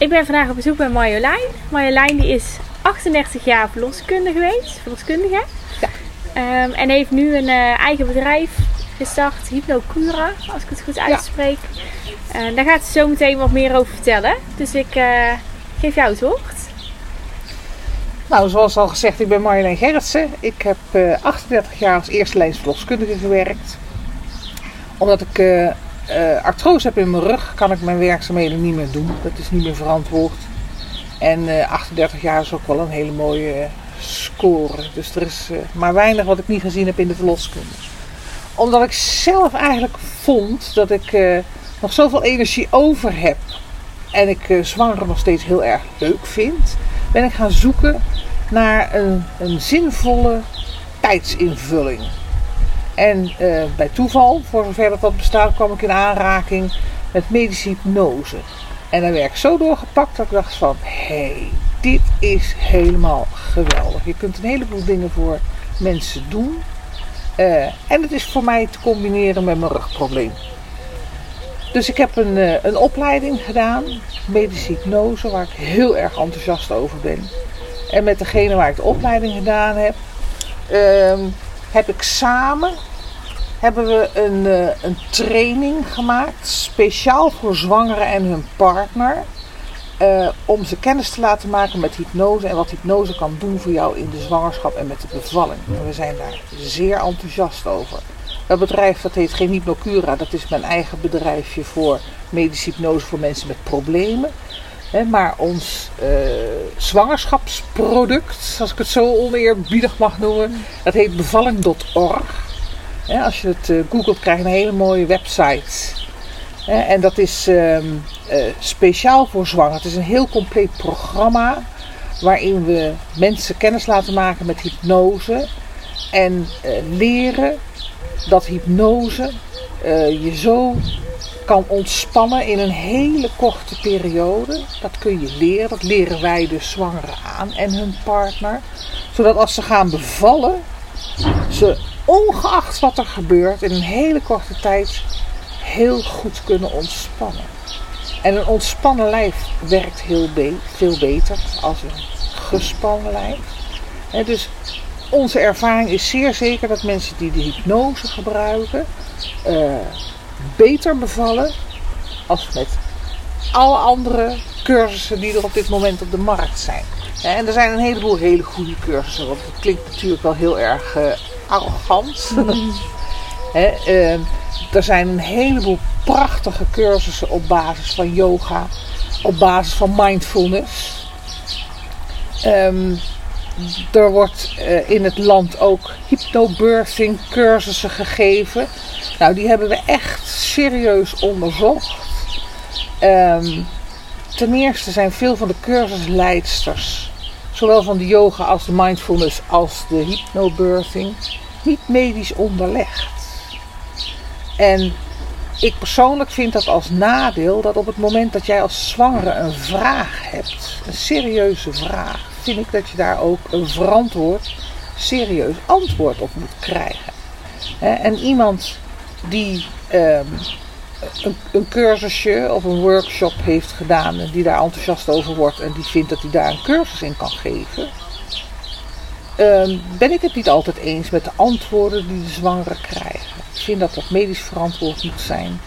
Ik ben vandaag op bezoek bij Marjolein. Marjolein die is 38 jaar verloskundige geweest, verloskundige. Ja. Ehm, en heeft nu een eh, eigen bedrijf gestart, Hypnocura, als ik het goed uitspreek. Eh, daar gaat ze zo meteen wat meer over vertellen. Dus ik eh, geef jou het woord. Nou, zoals al gezegd, ik ben Marjolein Gerritsen. Ik heb eh, 38 jaar als eerste lijns verloskundige gewerkt. Omdat ik eh, eh, artrose heb in mijn rug, kan ik mijn werkzaamheden niet meer doen. Dat is niet meer verantwoord. En eh, 38 jaar is ook wel een hele mooie eh, score. Dus er is eh, maar weinig wat ik niet gezien heb in de verloskunde. Omdat ik zelf eigenlijk vond dat ik eh, nog zoveel energie over heb. En ik eh zwanger nog steeds heel erg leuk vind. Ben ik gaan zoeken naar een, een zinvolle tijdsinvulling. En eh, bij toeval, voor zover dat, dat bestaat, kwam ik in aanraking met medische hypnose. En daar werd ik zo doorgepakt dat ik dacht van, hé, hey, dit is helemaal geweldig. Je kunt een heleboel dingen voor mensen doen. Eh, en het is voor mij te combineren met mijn rugprobleem. Dus ik heb een, eh, een opleiding gedaan, medische hypnose, waar ik heel erg enthousiast over ben. En met degene waar ik de opleiding gedaan heb, ehm, heb ik samen hebben we een, eh, een training gemaakt, speciaal voor zwangeren en hun partner. eh, om ze kennis te laten maken met hypnose en wat hypnose kan doen voor jou in de zwangerschap en met de bevalling. En we zijn daar zeer enthousiast over. Dat bedrijf dat heet geen Hypnocura, dat is mijn eigen bedrijfje voor medische hypnose voor mensen met problemen. Maar ons eh, zwangerschapsproduct, als ik het zo oneerbiedig mag noemen, dat heet bevalling.org. Als je het eh, googelt krijg je een hele mooie website. En dat is ehm, eh, speciaal voor zwanger. Het is een heel compleet programma waarin we mensen kennis laten maken met hypnose. En eh, leren dat hypnose je zo kan ontspannen in een hele korte periode. Dat kun je leren. Dat leren wij de zwangeren aan en hun partner. Zodat als ze gaan bevallen, ze ongeacht wat er gebeurt in een hele korte tijd heel goed kunnen ontspannen. En een ontspannen lijf werkt heel veel beter als een gespannen lijf. Dus onze ervaring is zeer zeker dat mensen die de hypnose gebruiken eh, beter bevallen als met alle andere cursussen die er op dit moment op de markt zijn. En er zijn een heleboel hele goede cursussen, want het klinkt natuurlijk wel heel erg eh, arrogant. Hè, eh, er zijn een heleboel prachtige cursussen op basis van yoga, op basis van mindfulness. Ehm, er wordt eh, in het land ook hypnobirthing cursussen gegeven. Nou, die hebben we echt serieus onderzocht. Ehm, ten eerste zijn veel van de cursusleidsters, zowel van de yoga als de mindfulness als de hypnobirthing, niet medisch onderlegd. En ik persoonlijk vind dat als nadeel dat op het moment dat jij als zwangere een vraag hebt, een serieuze vraag, vind ik dat je daar ook een verantwoord, serieus antwoord op moet krijgen. En iemand die ehm, een, een cursusje of een workshop heeft gedaan en die daar enthousiast over wordt en die vindt dat hij daar een cursus in kan geven, ehm, ben ik het niet altijd eens met de antwoorden die de zwangeren krijgen. Ik vind dat dat medisch verantwoord moet zijn.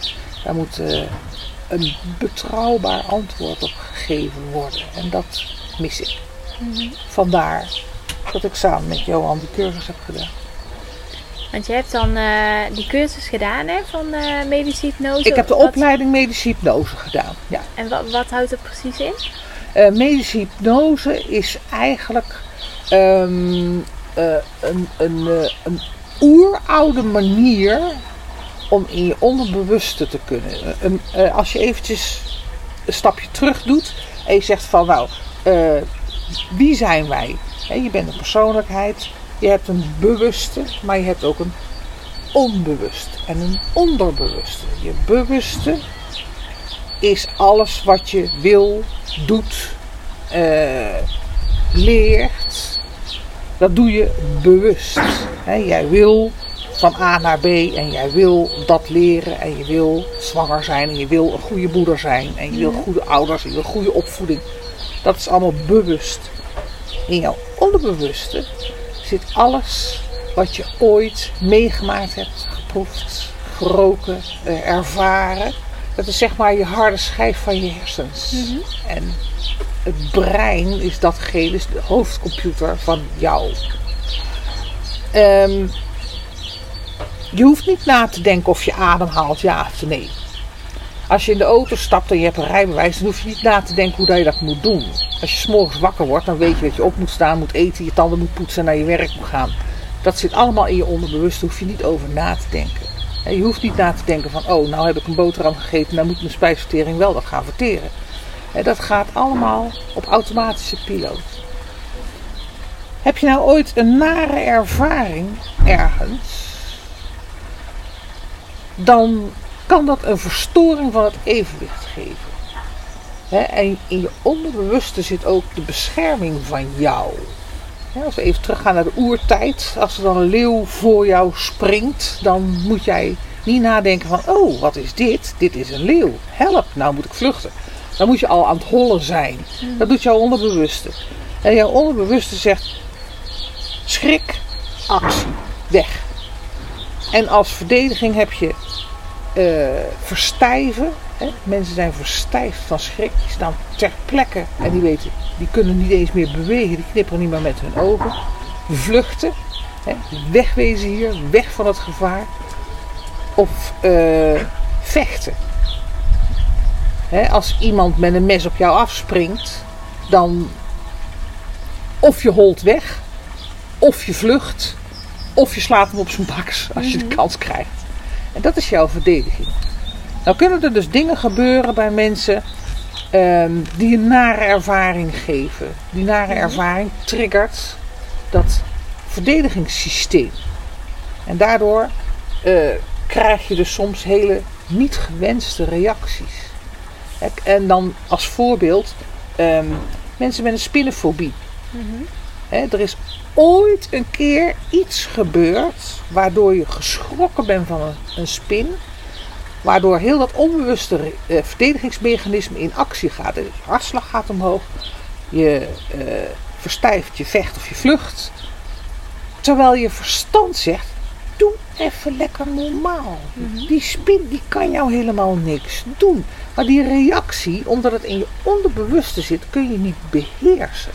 Daar moet eh, een betrouwbaar antwoord op gegeven worden. En dat mis ik. Vandaar dat ik samen met Johan die cursus heb gedaan. Want je hebt dan eh, die cursus gedaan hè, van eh medische hypnose. Ik heb de Wat- opleiding medische hypnose gedaan. Ja. En wat, wat houdt het precies in? Eh, medische hypnose is eigenlijk ehm, eh, een, een, een oeroude manier om in je onderbewuste te kunnen. Als je eventjes een stapje terug doet en je zegt van nou, wie zijn wij? Je bent een persoonlijkheid, je hebt een bewuste, maar je hebt ook een onbewust en een onderbewuste. Je bewuste is alles wat je wil, doet, eh, leert. Dat doe je bewust. Jij wil van A naar B en jij wil dat leren en je wil zwanger zijn en je wil een goede moeder zijn en je wil goede ouders en je wil goede opvoeding. Dat is allemaal bewust. In jouw onderbewuste zit alles wat je ooit meegemaakt hebt, geproefd, geroken, eh, ervaren. Dat is zeg maar je harde schijf van je hersens. En het brein is datgene, is de hoofdcomputer van jou. Ehm, je hoeft niet na te denken of je ademhaalt, ja of nee. Als je in de auto stapt en je hebt een rijbewijs, dan hoef je niet na te denken hoe dat je dat moet doen. Als je s'morgens wakker wordt, dan weet je dat je op moet staan, moet eten, je tanden moet poetsen en naar je werk moet gaan. Dat zit allemaal in je onderbewust, daar hoef je niet over na te denken. En je hoeft niet na te denken van, oh, nou heb ik een boterham gegeten, nou moet mijn spijsvertering wel dat gaan verteren. En dat gaat allemaal op automatische piloot. Heb je nou ooit een nare ervaring ergens, dan kan dat een verstoring van het evenwicht geven. En in je onderbewuste zit ook de bescherming van jou. Als we even teruggaan naar de oertijd, als er dan een leeuw voor jou springt, dan moet jij niet nadenken van, oh, wat is dit? Dit is een leeuw. Help, nou moet ik vluchten. Dan moet je al aan het hollen zijn. Dat doet jouw onderbewuste. En jouw onderbewuste zegt, schrik, actie, weg. En als verdediging heb je eh, verstijven. Hè? Mensen zijn verstijfd van schrik. Die staan ter plekke en die weten, die kunnen niet eens meer bewegen. Die knipperen niet meer met hun ogen. Vluchten. Hè? Wegwezen hier, weg van het gevaar. Of eh, vechten. Hè? Als iemand met een mes op jou afspringt, dan of je holt weg, of je vlucht, of je slaat hem op zijn baks als je de kans krijgt. En dat is jouw verdediging. Nou kunnen er dus dingen gebeuren bij mensen ehm, die een nare ervaring geven. Die nare ervaring triggert dat verdedigingssysteem. En daardoor eh, krijg je dus soms hele niet gewenste reacties. En dan als voorbeeld ehm, mensen met een spinnenfobie. Hè, er is ooit een keer iets gebeurd waardoor je geschrokken bent van een, een spin. Waardoor heel dat onbewuste eh, verdedigingsmechanisme in actie gaat. Dus je hartslag gaat omhoog. Je eh, verstijft, je vecht of je vlucht. Terwijl je verstand zegt, doe even lekker normaal. Die spin die kan jou helemaal niks doen. Maar die reactie, omdat het in je onderbewuste zit, kun je niet beheersen.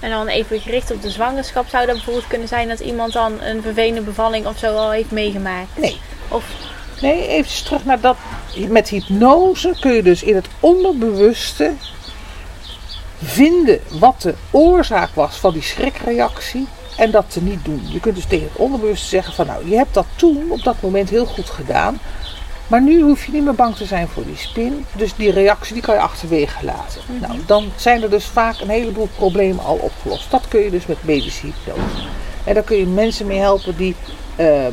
En dan even gericht op de zwangerschap zou dat bijvoorbeeld kunnen zijn dat iemand dan een vervelende bevalling of zo al heeft meegemaakt. Nee, Of Nee, even terug naar dat. Met hypnose kun je dus in het onderbewuste vinden wat de oorzaak was van die schrikreactie en dat te niet doen. Je kunt dus tegen het onderbewuste zeggen van nou, je hebt dat toen op dat moment heel goed gedaan. Maar nu hoef je niet meer bang te zijn voor die spin. Dus die reactie die kan je achterwege laten. Nou, dan zijn er dus vaak een heleboel problemen al opgelost. Dat kun je dus met medische hypnose. En daar kun je mensen mee helpen die ehm,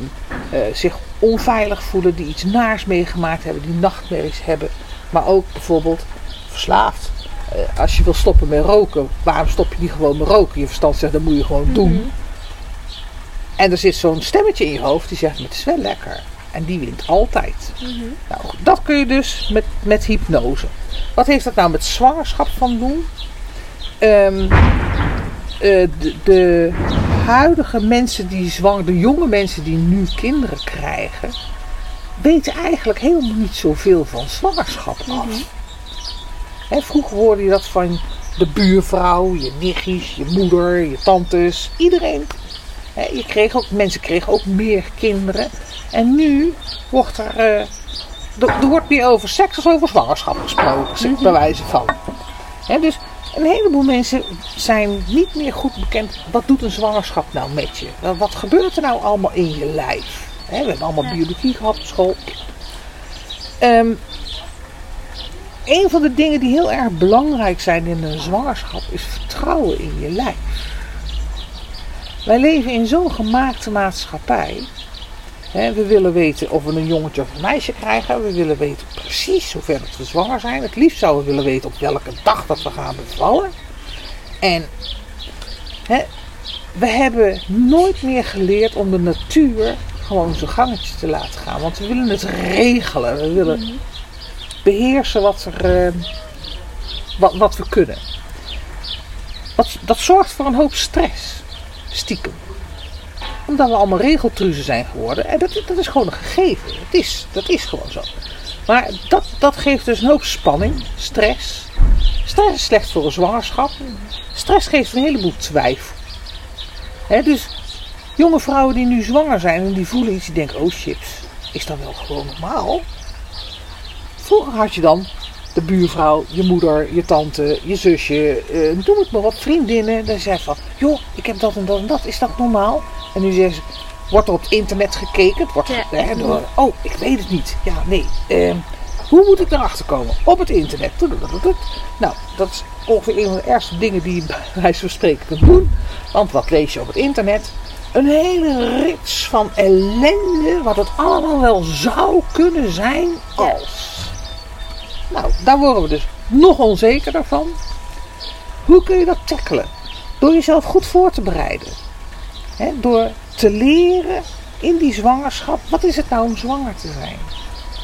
eh, zich onveilig voelen, die iets naars meegemaakt hebben, die nachtmerries hebben. Maar ook bijvoorbeeld verslaafd. Eh, als je wil stoppen met roken, waarom stop je niet gewoon met roken? Je verstand zegt dat moet je gewoon doen. En er zit zo'n stemmetje in je hoofd die zegt: Het is wel lekker. En die wint altijd. Nou, dat kun je dus met, met hypnose. Wat heeft dat nou met zwangerschap van doen? Ehm, eh, de, de huidige mensen die zwanger, de jonge mensen die nu kinderen krijgen, weten eigenlijk helemaal niet zoveel van zwangerschap af. Hè, vroeger hoorde je dat van de buurvrouw, je nichtjes, je moeder, je tantes, iedereen. Je kreeg ook, mensen kregen ook meer kinderen. En nu wordt er, eh, er, er wordt meer over seks als over zwangerschap gesproken, zeg, bij wijze van. Dus een heleboel mensen zijn niet meer goed bekend. Wat doet een zwangerschap nou met je? Wat- gebeurt er nou allemaal in je lijf? Hè, we hebben allemaal Ja. biologie gehad op school. Ehm, een van de dingen die heel erg belangrijk zijn in een zwangerschap is vertrouwen in je lijf. Wij leven in zo'n gemaakte maatschappij. We willen weten of we een jongetje of een meisje krijgen. We willen weten precies hoever dat we zwanger zijn. Het liefst zouden we willen weten op welke dag dat we gaan bevallen. En hè, we hebben nooit meer geleerd om de natuur gewoon zijn gangetje te laten gaan. Want we willen het regelen. We willen Mhm. beheersen wat, er, eh, wat, wat we kunnen. Dat, dat zorgt voor een hoop stress. Stiekem. Omdat we allemaal regeltruzen zijn geworden. En dat, dat is gewoon een gegeven. Het is, dat is gewoon zo. Maar dat, dat geeft dus een hoop spanning, stress. Stress is slecht voor een zwangerschap. Stress geeft een heleboel twijfel. Dus jonge vrouwen die nu zwanger zijn en die voelen iets, die denken, oh chips, is dat wel gewoon normaal? Vroeger had je dan de buurvrouw, je moeder, je tante, je zusje, eh, noem het maar op, vriendinnen. Dan zei van, joh, ik heb dat en dat en dat, is dat normaal? En nu zeggen ze, wordt er op het internet gekeken? Het wordt, Ja. hè, door, oh, ik weet het niet. Ja, nee. ehm, hoe moet ik erachter komen? Op het internet. Nou, dat is ongeveer een van de eerste dingen die je bij wijze van spreken kunt doen. Want wat lees je op het internet? Een hele rits van ellende, wat het allemaal wel zou kunnen zijn als. Nou, daar worden we dus nog onzekerder van. Hoe kun je dat tackelen? Door jezelf goed voor te bereiden. Door te leren in die zwangerschap, wat is het nou om zwanger te zijn?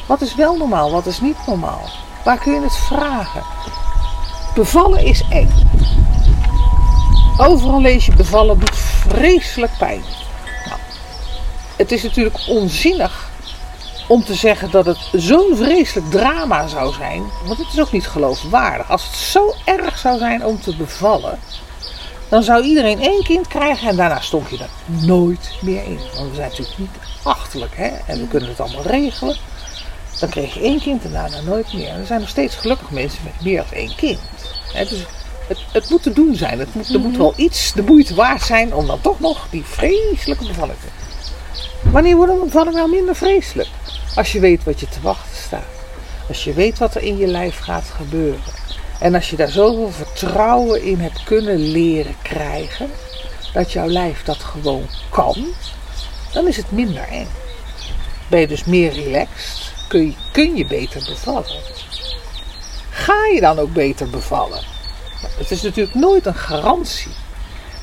Wat is wel normaal, wat is niet normaal? Waar kun je het vragen? Bevallen is eng. Overal lees je bevallen doet vreselijk pijn. Nou, het is natuurlijk onzinnig om te zeggen dat het zo'n vreselijk drama zou zijn. Want het is ook niet geloofwaardig. Als het zo erg zou zijn om te bevallen, dan zou iedereen één kind krijgen en daarna stond je er nooit meer in. Want we zijn natuurlijk niet achterlijk hè? en we kunnen het allemaal regelen. Dan kreeg je één kind en daarna nooit meer. En er zijn nog steeds gelukkig mensen met meer dan één kind. Hè? Dus het, het moet te doen zijn. Het moet, er moet wel iets de moeite waard zijn om dan toch nog die vreselijke bevalling te Wanneer wordt een bevalling nou minder vreselijk? Als je weet wat je te wachten staat. Als je weet wat er in je lijf gaat gebeuren. En als je daar zoveel vertrouwen in hebt kunnen leren krijgen, dat jouw lijf dat gewoon kan, dan is het minder eng. Ben je dus meer relaxed, kun je, kun je beter bevallen. Ga je dan ook beter bevallen? Nou, Het is natuurlijk nooit een garantie.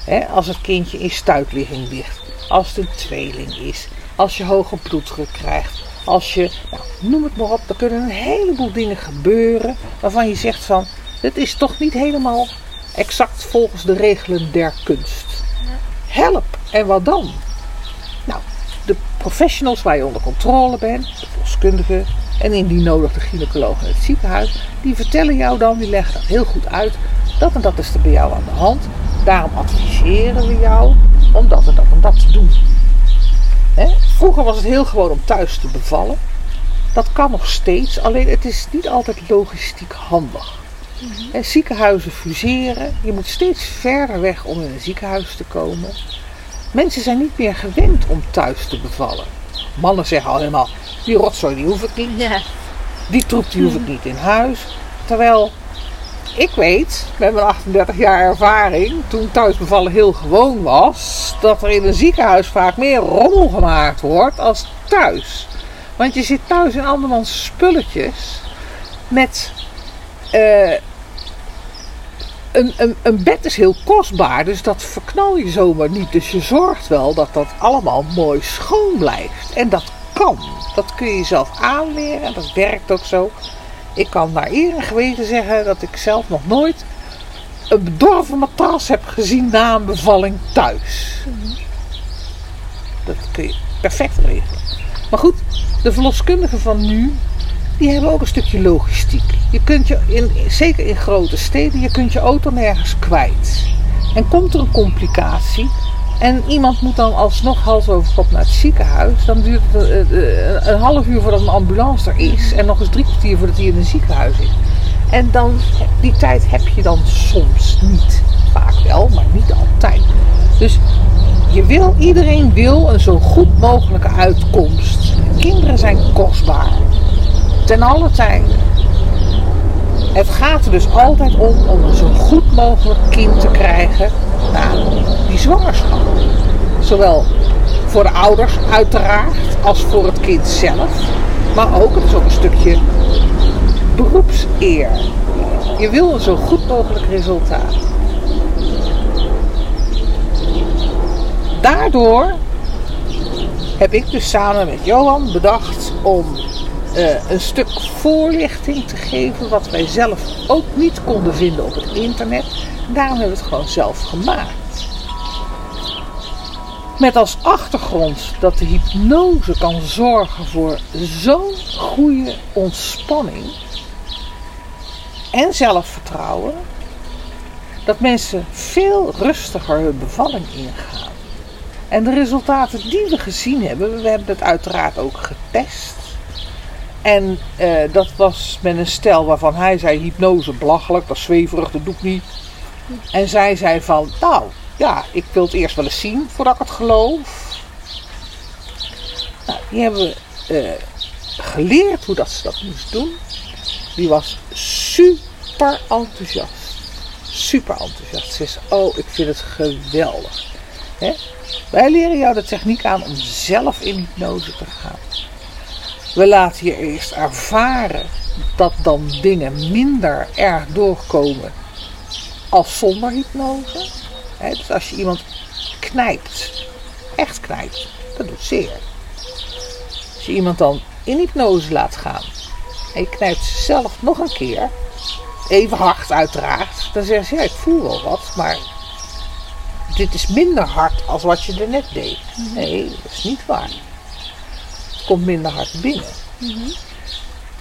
Hè, als het kindje in stuitligging ligt, als het een tweeling is, als je hoge bloeddruk krijgt, als je, nou, noem het maar op, er kunnen een heleboel dingen gebeuren waarvan je zegt van, dit is toch niet helemaal exact volgens de regelen der kunst. Help, en wat dan? Nou, de professionals waar je onder controle bent, de verloskundigen en indien nodig de gynaecoloog in het ziekenhuis, die vertellen jou dan, die leggen dat heel goed uit, dat en dat is er bij jou aan de hand. Daarom adviseren we jou om dat en dat en dat te doen. Hè? Vroeger was het heel gewoon om thuis te bevallen. Dat kan nog steeds, alleen het is niet altijd logistiek handig. Hè, ziekenhuizen fuseren, je moet steeds verder weg om in een ziekenhuis te komen. Mensen zijn niet meer gewend om thuis te bevallen. Mannen zeggen al helemaal, die rotzooi die hoef ik niet, Ja. die troep die hoef ik niet in huis. Terwijl ik weet, met mijn 38 jaar ervaring, toen thuisbevallen heel gewoon was, dat er in een ziekenhuis vaak meer rommel gemaakt wordt als thuis. Want je zit thuis in andermans spulletjes met. eh, een, een, een bed is heel kostbaar, dus dat verknal je zomaar niet. Dus je zorgt wel dat dat allemaal mooi schoon blijft. En dat kan. Dat kun je jezelf aanleren en dat werkt ook zo. Ik kan naar eer en geweten zeggen dat ik zelf nog nooit een bedorven matras heb gezien na een bevalling thuis. Dat kun je perfect regelen. Maar goed, de verloskundigen van nu, die hebben ook een stukje logistiek. Je kunt je, in, zeker in grote steden, je kunt je auto nergens kwijt. En komt er een complicatie en iemand moet dan alsnog hals naar het ziekenhuis, dan duurt het eh, eh, een half uur voordat een ambulance er is en nog eens drie kwartier voordat hij in een ziekenhuis is. En dan, die tijd heb je dan soms niet. Vaak wel, maar niet altijd. Dus je wil, iedereen wil een zo goed mogelijke uitkomst. Kinderen zijn kostbaar. Ten alle tijden. Het gaat er dus altijd om om een zo goed mogelijk kind te krijgen na die zwangerschap. Zowel voor de ouders uiteraard als voor het kind zelf. Maar ook, het is ook een stukje beroepseer. Je wil een zo goed mogelijk resultaat. Daardoor heb ik dus samen met Johan bedacht om eh, een stuk voorlichting te geven wat wij zelf ook niet konden vinden op het internet. Daarom hebben we het gewoon zelf gemaakt. Met als achtergrond dat de hypnose kan zorgen voor zo'n goede ontspanning en zelfvertrouwen, dat mensen veel rustiger hun bevalling ingaan. En de resultaten die we gezien hebben, we hebben het uiteraard ook getest. En eh, dat was met een stel waarvan hij zei hypnose belachelijk, dat zweverig, dat doe ik niet. En zij zei van, nou ja, ik wil het eerst wel eens zien voordat ik het geloof. Nou, die hebben we eh, geleerd hoe dat ze dat moest doen. Die was super enthousiast. Super enthousiast. Ze zei, oh, ik vind het geweldig. Hè? Wij leren jou de techniek aan om zelf in hypnose te gaan. We laten je eerst ervaren dat dan dingen minder erg doorkomen als zonder hypnose. dus als je iemand knijpt, echt knijpt, dat doet zeer. Als je iemand dan in hypnose laat gaan en je knijpt zelf nog een keer, even hard uiteraard, dan zeg je ja, ik voel wel wat, maar dit is minder hard als wat je er net deed. Nee, dat is niet waar. Komt minder hard binnen.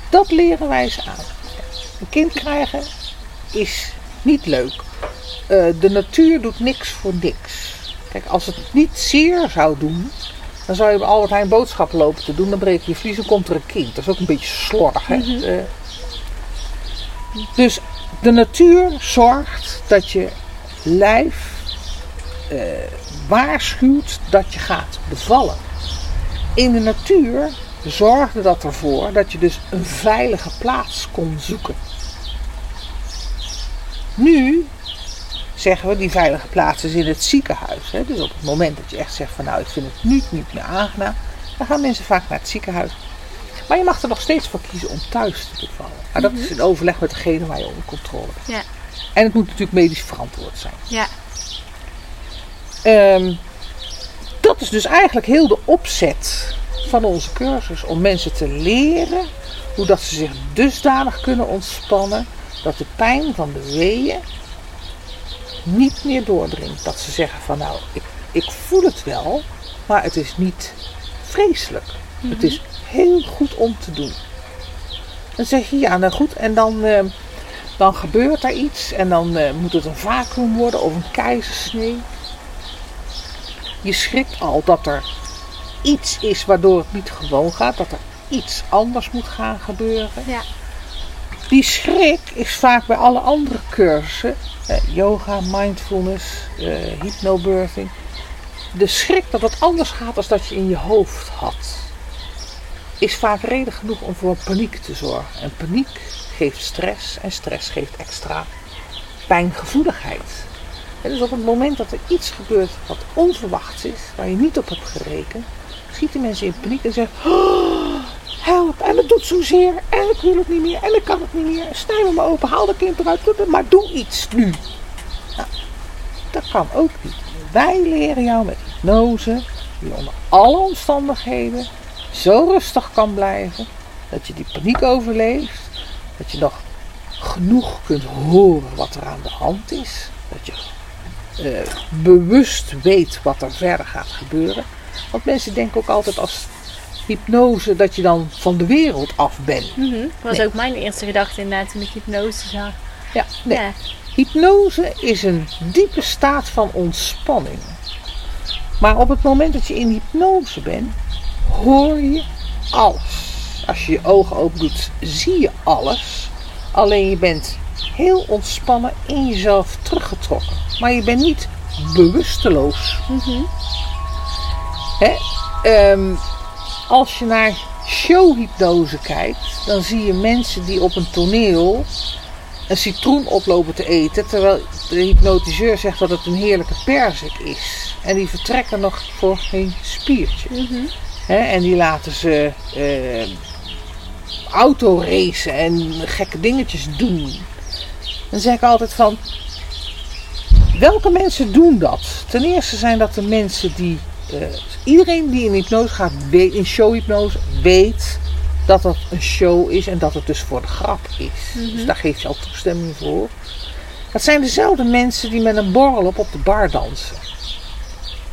Dat leren wij ze aan. Een kind krijgen is niet leuk. Uh, de natuur doet niks voor niks. Kijk, als het niet zeer zou doen, dan zou je bij Albert Heijn boodschappen lopen te doen. Dan breek je je vlies en komt er een kind. Dat is ook een beetje slordig. Hè? Mhm. Uh, dus de natuur zorgt dat je lijf uh, waarschuwt dat je gaat bevallen. In de natuur zorgde dat ervoor dat je dus een veilige plaats kon zoeken. Nu zeggen we die veilige plaats is in het ziekenhuis. Hè? Dus op het moment dat je echt zegt van nou ik vind het nu niet meer aangenaam, dan gaan mensen vaak naar het ziekenhuis. Maar je mag er nog steeds voor kiezen om thuis te bevallen. Maar dat is in overleg met degene waar je onder controle hebt. Ja. En het moet natuurlijk medisch verantwoord zijn. Ja. Um, dat is dus eigenlijk heel de opzet van onze cursus. Om mensen te leren hoe dat ze zich dusdanig kunnen ontspannen dat de pijn van de weeën niet meer doordringt. Dat ze zeggen van nou, ik, ik voel het wel, maar het is niet vreselijk. Het is heel goed om te doen. Dan zeg je ja, nou goed, en dan, uh, dan gebeurt er iets en dan uh, moet het een vacuüm worden of een keizersnee. Je schrikt al dat er iets is waardoor het niet gewoon gaat, dat er iets anders moet gaan gebeuren. Ja. Die schrik is vaak bij alle andere cursussen, eh, yoga, mindfulness, eh, hypnobirthing, de schrik dat het anders gaat dan dat je in je hoofd had, is vaak reden genoeg om voor paniek te zorgen. En paniek geeft stress en stress geeft extra pijngevoeligheid. En dus op het moment dat er iets gebeurt wat onverwachts is, waar je niet op hebt gerekend, schieten mensen in paniek en zeggen: oh, help, en het doet zozeer, en ik wil het niet meer, en ik kan het niet meer. Snij me maar open, haal de kind eruit, maar doe iets nu. Nou, dat kan ook niet. Wij leren jou met hypnose, die onder alle omstandigheden zo rustig kan blijven, dat je die paniek overleeft, dat je nog genoeg kunt horen wat er aan de hand is, dat je uh, bewust weet wat er verder gaat gebeuren. Want mensen denken ook altijd als hypnose dat je dan van de wereld af bent. Mm -hmm. Dat was nee. ook mijn eerste gedachte inderdaad toen ik hypnose zag. Ja, nee. Ja. Hypnose is een diepe staat van ontspanning. Maar op het moment dat je in hypnose bent, hoor je alles. Als je je ogen open doet, zie je alles. Alleen je bent heel ontspannen in jezelf teruggetrokken. Maar je bent niet bewusteloos. Mm -hmm. Hè? Um, als je naar showhypnose kijkt, dan zie je mensen die op een toneel een citroen oplopen te eten. Terwijl de hypnotiseur zegt dat het een heerlijke perzik is. En die vertrekken nog voor geen spiertje. Mm -hmm. Hè? En die laten ze uh, autoracen en gekke dingetjes doen. Dan zeg ik altijd van, welke mensen doen dat? Ten eerste zijn dat de mensen die uh, iedereen die in hypnose gaat, weet, in showhypnose, weet dat dat een show is en dat het dus voor de grap is. Dus daar geeft je al toestemming voor. Dat zijn dezelfde mensen die met een borrel op op de bar dansen.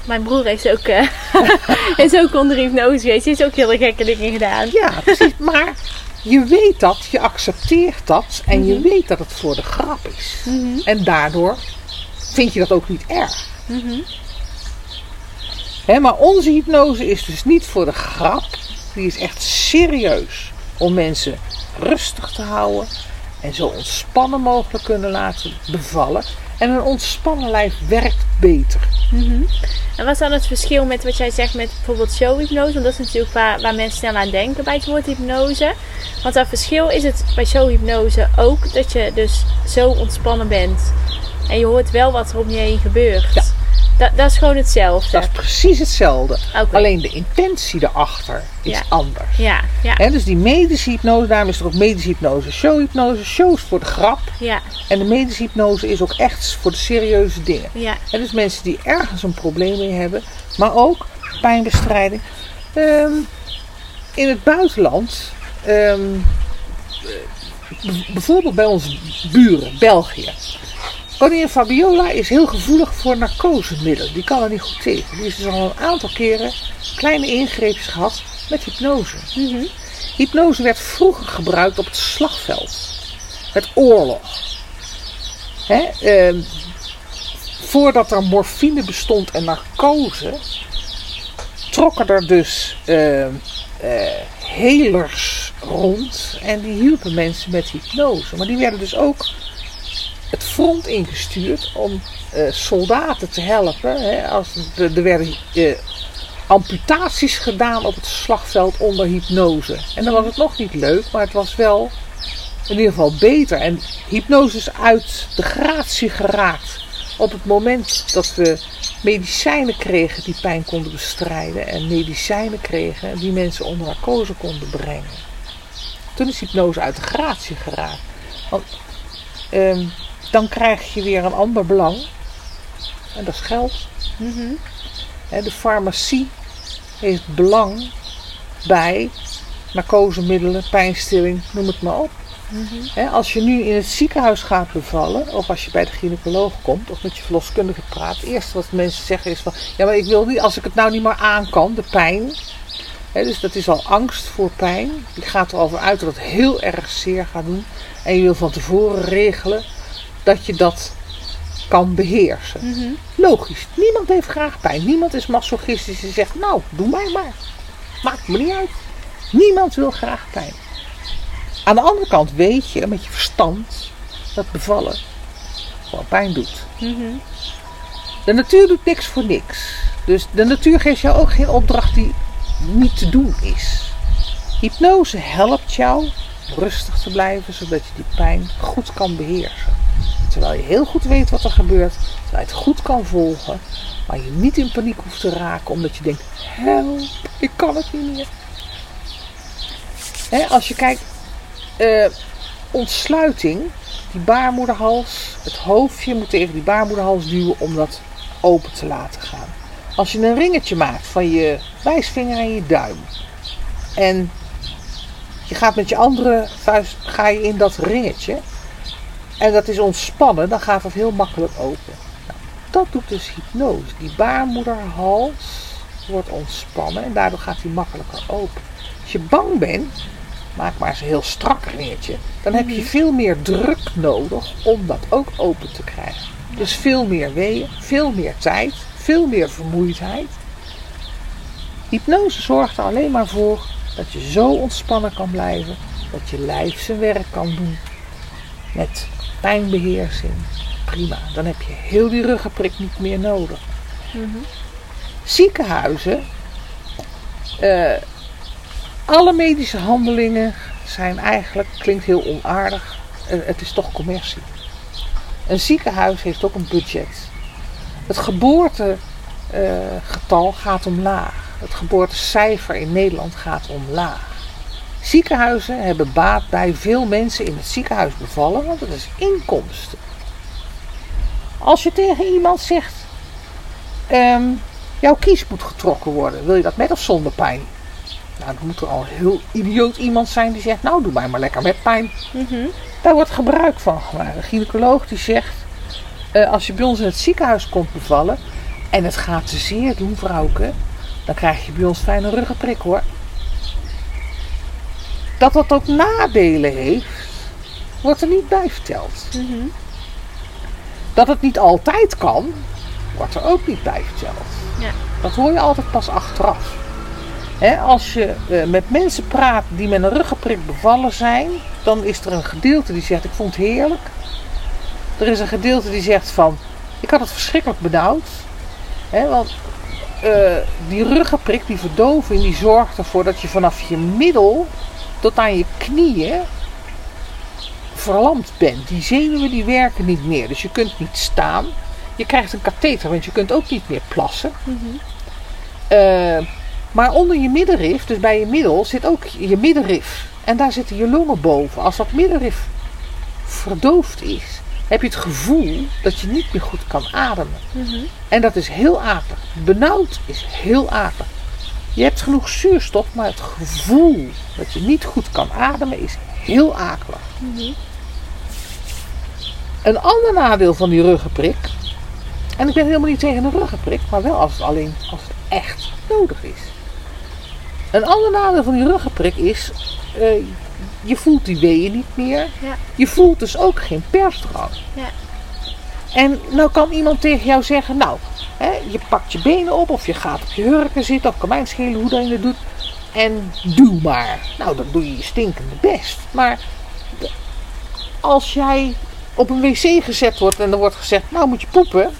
Mijn broer heeft ook, eh, is ook onder hypnose geweest. Die heeft ook hele gekke dingen gedaan. Ja, precies. Maar je weet dat, je accepteert dat en je weet dat het voor de grap is. En daardoor vind je dat ook niet erg. Hè, maar onze hypnose is dus niet voor de grap. Die is echt serieus om mensen rustig te houden en zo ontspannen mogelijk kunnen laten bevallen. En een ontspannen lijf werkt beter. En wat is dan het verschil met wat jij zegt met bijvoorbeeld showhypnose? Want dat is natuurlijk waar, waar mensen snel aan denken bij het woord hypnose. Want dat verschil is het bij showhypnose ook dat je dus zo ontspannen bent. En je hoort wel wat er om je heen gebeurt. Ja. Dat, dat is gewoon hetzelfde. Dat is precies hetzelfde. Alleen de intentie erachter is Ja. anders. Ja, ja, dus die medische hypnose, daarom is er ook medische hypnose, showhypnose. Show is voor de grap. ja, En de medische hypnose is ook echt voor de serieuze dingen. ja. En dus mensen die ergens een probleem mee hebben, maar ook pijnbestrijding. Ehm, in het buitenland, ehm, eh, bijvoorbeeld bij onze buren, België. Koningin Fabiola is heel gevoelig voor narcosemiddelen. Die kan er niet goed tegen. Die is dus al een aantal keren kleine ingreepjes gehad met hypnose. Hypnose werd vroeger gebruikt op het slagveld. Het oorlog. Hè, ehm, voordat er morfine bestond en narcose, trokken er dus eh, eh, helers rond en die hielpen mensen met hypnose. Maar die werden dus ook front ingestuurd om eh, soldaten te helpen. Hè, als de- er werden eh, amputaties gedaan op het slagveld onder hypnose. En dan was het nog niet leuk, maar het was wel in ieder geval beter. En hypnose is uit de gratie geraakt op het moment dat we medicijnen kregen die pijn konden bestrijden. En medicijnen kregen die mensen onder narcose konden brengen. Toen is hypnose uit de gratie geraakt. Want ehm, dan krijg je weer een ander belang. En dat is geld. Hè, de farmacie heeft belang bij narcosemiddelen, pijnstilling, noem het maar op. Hè, als je nu in het ziekenhuis gaat bevallen, of als je bij de gynaecoloog komt, of met je verloskundige praat, het eerste wat mensen zeggen is van, ja maar ik wil niet, als ik het nou niet meer aan kan, de pijn. Dus dat is al angst voor pijn. Die gaat erover uit dat het heel erg zeer gaat doen. En je wil van tevoren regelen dat je dat kan beheersen. Logisch, niemand heeft graag pijn. Niemand is masochistisch en zegt, nou, doe mij maar. Maakt me niet uit. Niemand wil graag pijn. Aan de andere kant weet je met je verstand dat bevallen gewoon pijn doet. De natuur doet niks voor niks. Dus de natuur geeft jou ook geen opdracht die niet te doen is. Hypnose helpt jou rustig te blijven, zodat je die pijn goed kan beheersen. Terwijl je heel goed weet wat er gebeurt, terwijl je het goed kan volgen, maar je niet in paniek hoeft te raken omdat je denkt, help, ik kan het niet meer. Als je kijkt, eh, ontsluiting, die baarmoederhals, het hoofdje moet tegen die baarmoederhals duwen om dat open te laten gaan. Als je een ringetje maakt van je wijsvinger en je duim en je gaat met je andere vuist ga je in dat ringetje en dat is ontspannen, dan gaat het heel makkelijk open. Nou, dat doet dus hypnose. Die baarmoederhals wordt ontspannen en daardoor gaat die makkelijker open. Als je bang bent, maak maar eens een heel strak ringetje. Dan heb je veel meer druk nodig om dat ook open te krijgen. Dus veel meer weeën, veel meer tijd, veel meer vermoeidheid. Hypnose zorgt er alleen maar voor dat je zo ontspannen kan blijven, dat je lijf zijn werk kan doen met pijnbeheersing. Prima, dan heb je heel die ruggenprik niet meer nodig. Ziekenhuizen, eh, alle medische handelingen zijn eigenlijk, klinkt heel onaardig, eh, het is toch commercie. Een ziekenhuis heeft ook een budget. Het geboortegetal gaat omlaag. Het geboortecijfer in Nederland gaat omlaag. Ziekenhuizen hebben baat bij veel mensen in het ziekenhuis bevallen, want het is inkomsten. Als je tegen iemand zegt, ehm, Jouw kies moet getrokken worden. Wil je dat met of zonder pijn? Nou, dan moet er al een heel idioot iemand zijn die zegt, nou doe mij maar lekker met pijn. Mhm. Daar wordt gebruik van gemaakt. Een gynaecoloog die zegt, eh, als je bij ons in het ziekenhuis komt bevallen en het gaat te zeer doen, vrouwke, dan krijg je bij ons fijne ruggenprik hoor. Dat dat ook nadelen heeft, wordt er niet bij verteld. Mhm. Dat het niet altijd kan, wordt er ook niet bij verteld. Ja. Dat hoor je altijd pas achteraf. Als je eh, met mensen praat die met een ruggenprik bevallen zijn, dan is er een gedeelte die zegt: Ik vond het heerlijk. Er is een gedeelte die zegt: van, Ik had het verschrikkelijk benauwd. Want eh, die ruggenprik, die verdoving, die zorgt ervoor dat je vanaf je middel tot aan je knieën verlamd bent. Die zenuwen die werken niet meer. Dus je kunt niet staan. Je krijgt een katheter, want je kunt ook niet meer plassen. Mhm. Eh, maar onder je middenrif, dus bij je middel, zit ook je middenrif. En daar zitten je longen boven. Als dat middenrif verdoofd is, heb je het gevoel dat je niet meer goed kan ademen. Mhm. En dat is heel akelig. Benauwd is heel akelig. Je hebt genoeg zuurstof, maar het gevoel dat je niet goed kan ademen is heel akelig. Mhm. Een ander nadeel van die ruggenprik. En ik ben helemaal niet tegen een ruggenprik, maar wel als het alleen als het echt nodig is. Een ander nadeel van die ruggenprik is, eh, je voelt die weeën niet meer. Ja. Je voelt dus ook geen persdrang. Ja. En nou kan iemand tegen jou zeggen, nou, hè, je pakt je benen op of je gaat op je hurken zitten of kan mij schelen hoe dat je het doet. En doe maar. Nou, dan doe je je stinkende best. Maar als jij op een wc gezet wordt en er wordt gezegd, nou moet je poepen.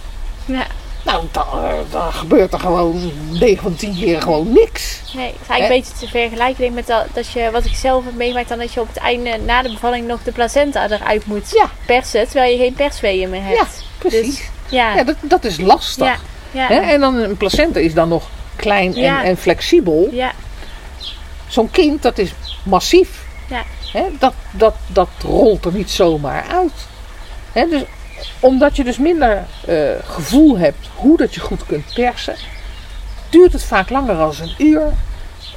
Ja. Nou, dan, eh, dan gebeurt er gewoon 9 van 10 keer gewoon niks. Nee, het is eigenlijk een beetje te vergelijken denk met dat, dat je, wat ik zelf heb meegemaakt, dan dat je op het einde na de bevalling nog de placenta eruit moet Ja. persen, terwijl je geen persweeën meer hebt. Ja, precies. Dus, ja. Ja, dat, dat is lastig. ja. Ja. Hè? En dan een placenta is dan nog klein en, Ja. en flexibel. ja. Zo'n kind, dat is massief. Ja. Hè? Dat, dat, dat rolt er niet zomaar uit. Hè? Dus, omdat je dus minder eh, gevoel hebt hoe dat je goed kunt persen, duurt het vaak langer dan een uur.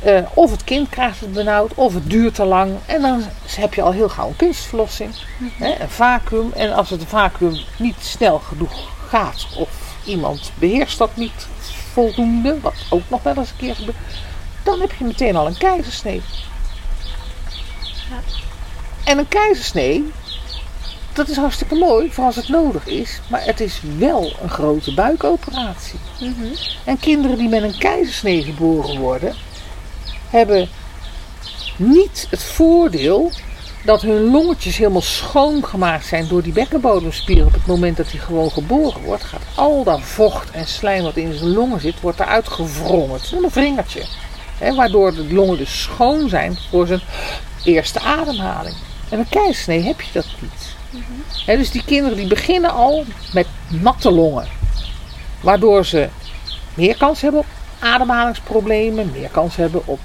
Eh, of het kind krijgt het benauwd, of het duurt te lang. En dan heb je al heel gauw een kunstverlossing. Hè? Een vacuüm. En als het vacuüm niet snel genoeg gaat, of iemand beheerst dat niet voldoende, wat ook nog wel eens een keer gebeurt, dan heb je meteen al een keizersnee. Ja. En een keizersnee, dat is hartstikke mooi voor als het nodig is, maar het is wel een grote buikoperatie. Mhm. En kinderen die met een keizersnee geboren worden, hebben niet het voordeel dat hun longetjes helemaal schoongemaakt zijn door die bekkenbodemspier. Op het moment dat hij gewoon geboren wordt, gaat al dat vocht en slijm wat in zijn longen zit, wordt eruit gewrongen. Het is een wringertje. Hè, waardoor de longen dus schoon zijn voor zijn eerste ademhaling. En een keizersnee heb je dat niet. Dus die kinderen die beginnen al met natte longen. Waardoor ze meer kans hebben op ademhalingsproblemen, meer kans hebben op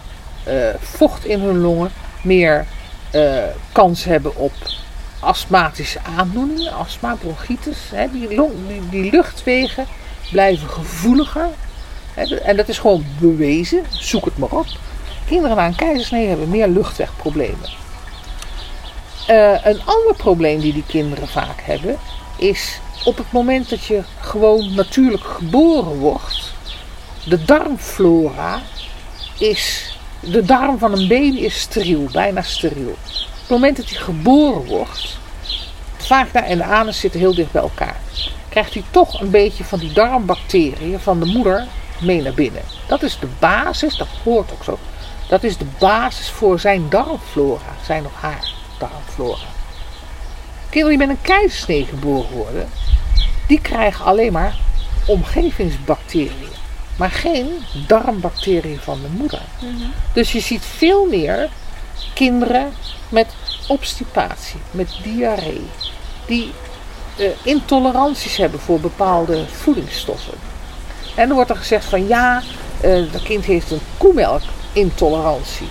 eh, vocht in hun longen, meer eh, kans hebben op astmatische aandoeningen, astma, bronchitis. Die, long, die, luchtwegen blijven gevoeliger. En dat is gewoon bewezen, zoek het maar op. Kinderen na een keizersnee hebben meer luchtwegproblemen. Eh, een ander probleem die die kinderen vaak hebben, is op het moment dat je gewoon natuurlijk geboren wordt, de darmflora is. De darm van een baby is steriel, bijna steriel. Op het moment dat hij geboren wordt, de vagina en de anus zitten heel dicht bij elkaar. Krijgt hij toch een beetje van die darmbacteriën van de moeder mee naar binnen. Dat is de basis, dat hoort ook zo. Dat is de basis voor zijn darmflora, zijn of haar darmflora. Kinderen die met een keizersnee geboren worden, die krijgen alleen maar omgevingsbacteriën. Maar geen darmbacteriën van de moeder. Dus je ziet veel meer kinderen met obstipatie, met diarree, die eh, intoleranties hebben voor bepaalde voedingsstoffen. En dan wordt er gezegd van ja, eh dat kind heeft een koemelkintolerantie.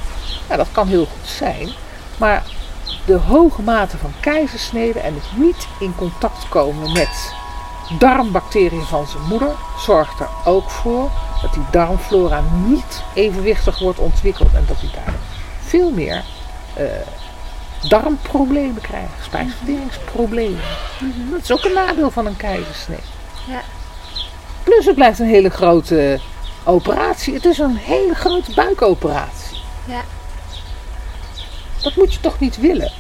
Ja, dat kan heel goed zijn, maar de hoge mate van keizersneden en het niet in contact komen met darmbacteriën van zijn moeder zorgt er ook voor dat die darmflora niet evenwichtig wordt ontwikkeld en dat hij daar veel meer eh, darmproblemen krijgt, spijsverteringsproblemen. Dat is ook een nadeel van een keizersnee. Ja. Plus het blijft een hele grote operatie. Het is een hele grote buikoperatie. Ja. Dat moet je toch niet willen?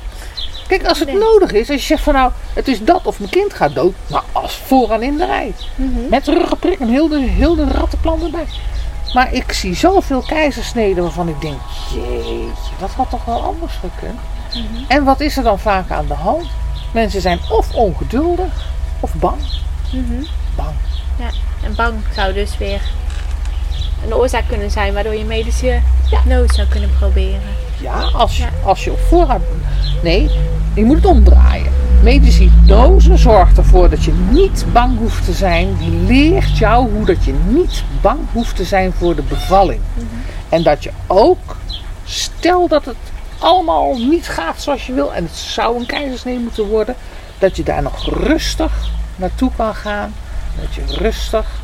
Kijk, als het Nee. nodig is, als je zegt van nou, het is dat of mijn kind gaat dood, nou als vooraan in de rij. Mhm. Met ruggenprik en heel de, heel de rattenplan erbij. Maar ik zie zoveel keizersneden waarvan ik denk, jeetje, dat had toch wel anders gekund. Mhm. En wat is er dan vaak aan de hand? Mensen zijn of ongeduldig of bang. Mhm. Bang. Ja. En bang zou dus weer een oorzaak kunnen zijn waardoor je medische hypnose zou kunnen proberen. Ja, als je, als je op voorraad. Nee, je moet het omdraaien. Medische hypnose zorgt ervoor dat je niet bang hoeft te zijn. Die leert jou hoe dat je niet bang hoeft te zijn voor de bevalling. En dat je ook, stel dat het allemaal niet gaat zoals je wil en het zou een keizersnee moeten worden, dat je daar nog rustig naartoe kan gaan. Dat je rustig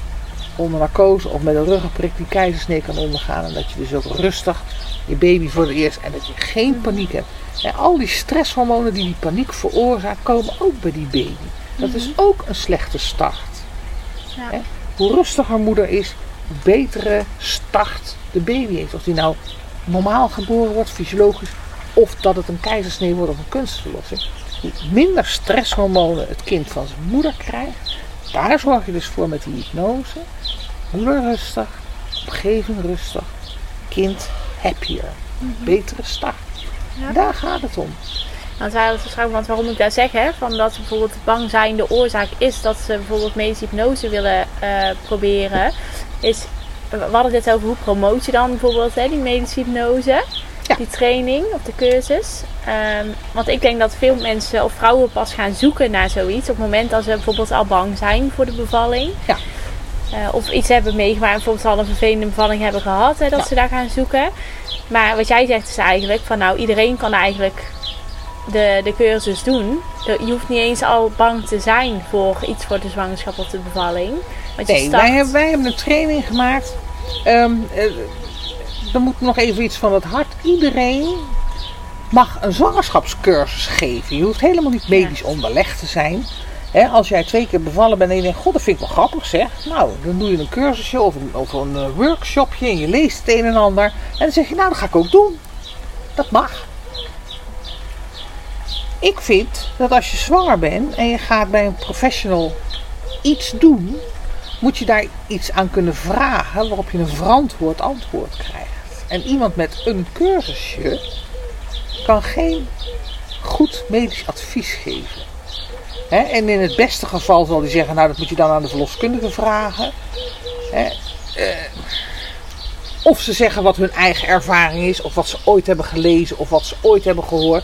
onder narcose of met een ruggenprik die keizersnee kan ondergaan. En dat je dus ook rustig je baby voor het eerst en dat je geen paniek hebt. En al die stresshormonen die die paniek veroorzaakt, komen ook bij die baby. Dat is ook een slechte start. Ja. Hoe rustiger moeder is, hoe betere start de baby heeft. Of die nou normaal geboren wordt, fysiologisch, of dat het een keizersnee wordt of een kunstverlossing. Hoe minder stresshormonen het kind van zijn moeder krijgt, daar zorg je dus voor met die hypnose. Moeder rustig, omgeving rustig, kind happier. Betere start. Ja. Daar gaat het om. Wij hadden het want waarom ik daar zeg, hè, van dat bijvoorbeeld bang zijn de oorzaak is dat ze bijvoorbeeld medische hypnose willen eh, proberen, is, we hadden dit over hoe promoot je dan bijvoorbeeld hè, die medische hypnose, Ja. die training of de cursus. Ehm, want ik denk dat veel mensen of vrouwen pas gaan zoeken naar zoiets op het moment dat ze bijvoorbeeld al bang zijn voor de bevalling. Ja. Eh, of iets hebben meegemaakt, bijvoorbeeld al een vervelende bevalling hebben gehad, hè, dat Ja. ze daar gaan zoeken. Maar wat jij zegt is eigenlijk van nou iedereen kan eigenlijk de, de cursus doen. Je hoeft niet eens al bang te zijn voor iets voor de zwangerschap of de bevalling. Want je Nee, start... wij hebben, wij hebben een training gemaakt. Ehm eh, er moet nog even iets van het hart. Iedereen mag een zwangerschapscursus geven. Je hoeft helemaal niet medisch onderlegd te zijn. Als jij twee keer bevallen bent en je denkt, god dat vind ik wel grappig zeg. Nou, dan doe je een cursusje of een, of een eh, workshopje en je leest het een en ander. En dan zeg je, nou dat ga ik ook doen. Dat mag. Ik vind dat als je zwanger bent en je gaat bij een professional iets doen, moet je daar iets aan kunnen vragen waarop je een verantwoord antwoord krijgt. En iemand met een cursusje kan geen goed medisch advies geven. En in het beste geval zal hij zeggen, nou dat moet je dan aan de verloskundige vragen. Eh, of ze zeggen wat hun eigen ervaring is, of wat ze ooit hebben gelezen, of wat ze ooit hebben gehoord.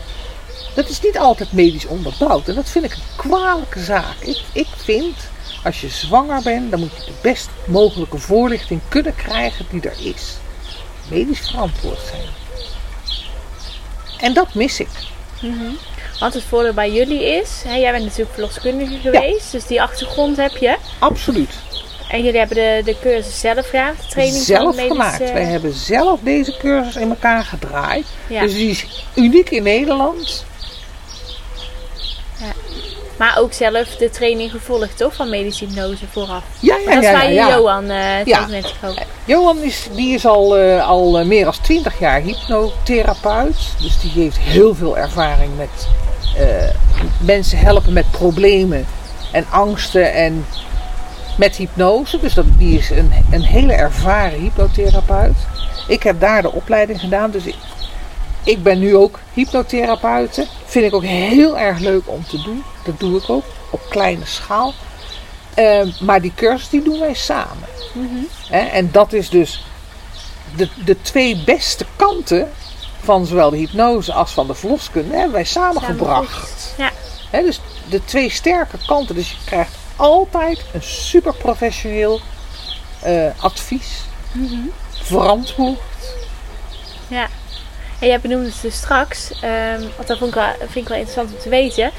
Dat is niet altijd medisch onderbouwd. En dat vind ik een kwalijke zaak. Ik, ik vind, als je zwanger bent, dan moet je de best mogelijke voorlichting kunnen krijgen die er is. Medisch verantwoord zijn. En dat mis ik. Want het voordeel bij jullie is, hè, jij bent natuurlijk verloskundige geweest, dus die achtergrond heb je. Absoluut. En jullie hebben de, de cursus zelf gedaan, de training zelf medische... gemaakt. Wij hebben zelf deze cursus in elkaar gedraaid. Ja. Dus die is uniek in Nederland. Maar ook zelf de training gevolgd, toch? Van medische hypnose vooraf. Ja, ja, dat is ja. ja, je ja. Johan eh Ja. net gekomen. Johan is, die is al, eh, al eh, meer dan 20 jaar hypnotherapeut. Dus die heeft heel veel ervaring met eh, mensen helpen met problemen en angsten en met hypnose. Dus dat, die is een, een hele ervaren hypnotherapeut. Ik heb daar de opleiding gedaan. Dus ik, ik ben nu ook hypnotherapeute. Vind ik ook heel erg leuk om te doen. Dat doe ik ook op kleine schaal. Eh, maar die cursus die doen wij samen. Hè, en dat is dus de, de twee beste kanten van zowel de hypnose als van de verloskunde hebben wij samengebracht. Ja. Hè, dus de twee sterke kanten. Dus je krijgt altijd een super professioneel eh, advies. Verantwoord. Ja. En jij benoemde het dus straks, ehm, want dat vond ik wel, vind ik wel interessant om te weten.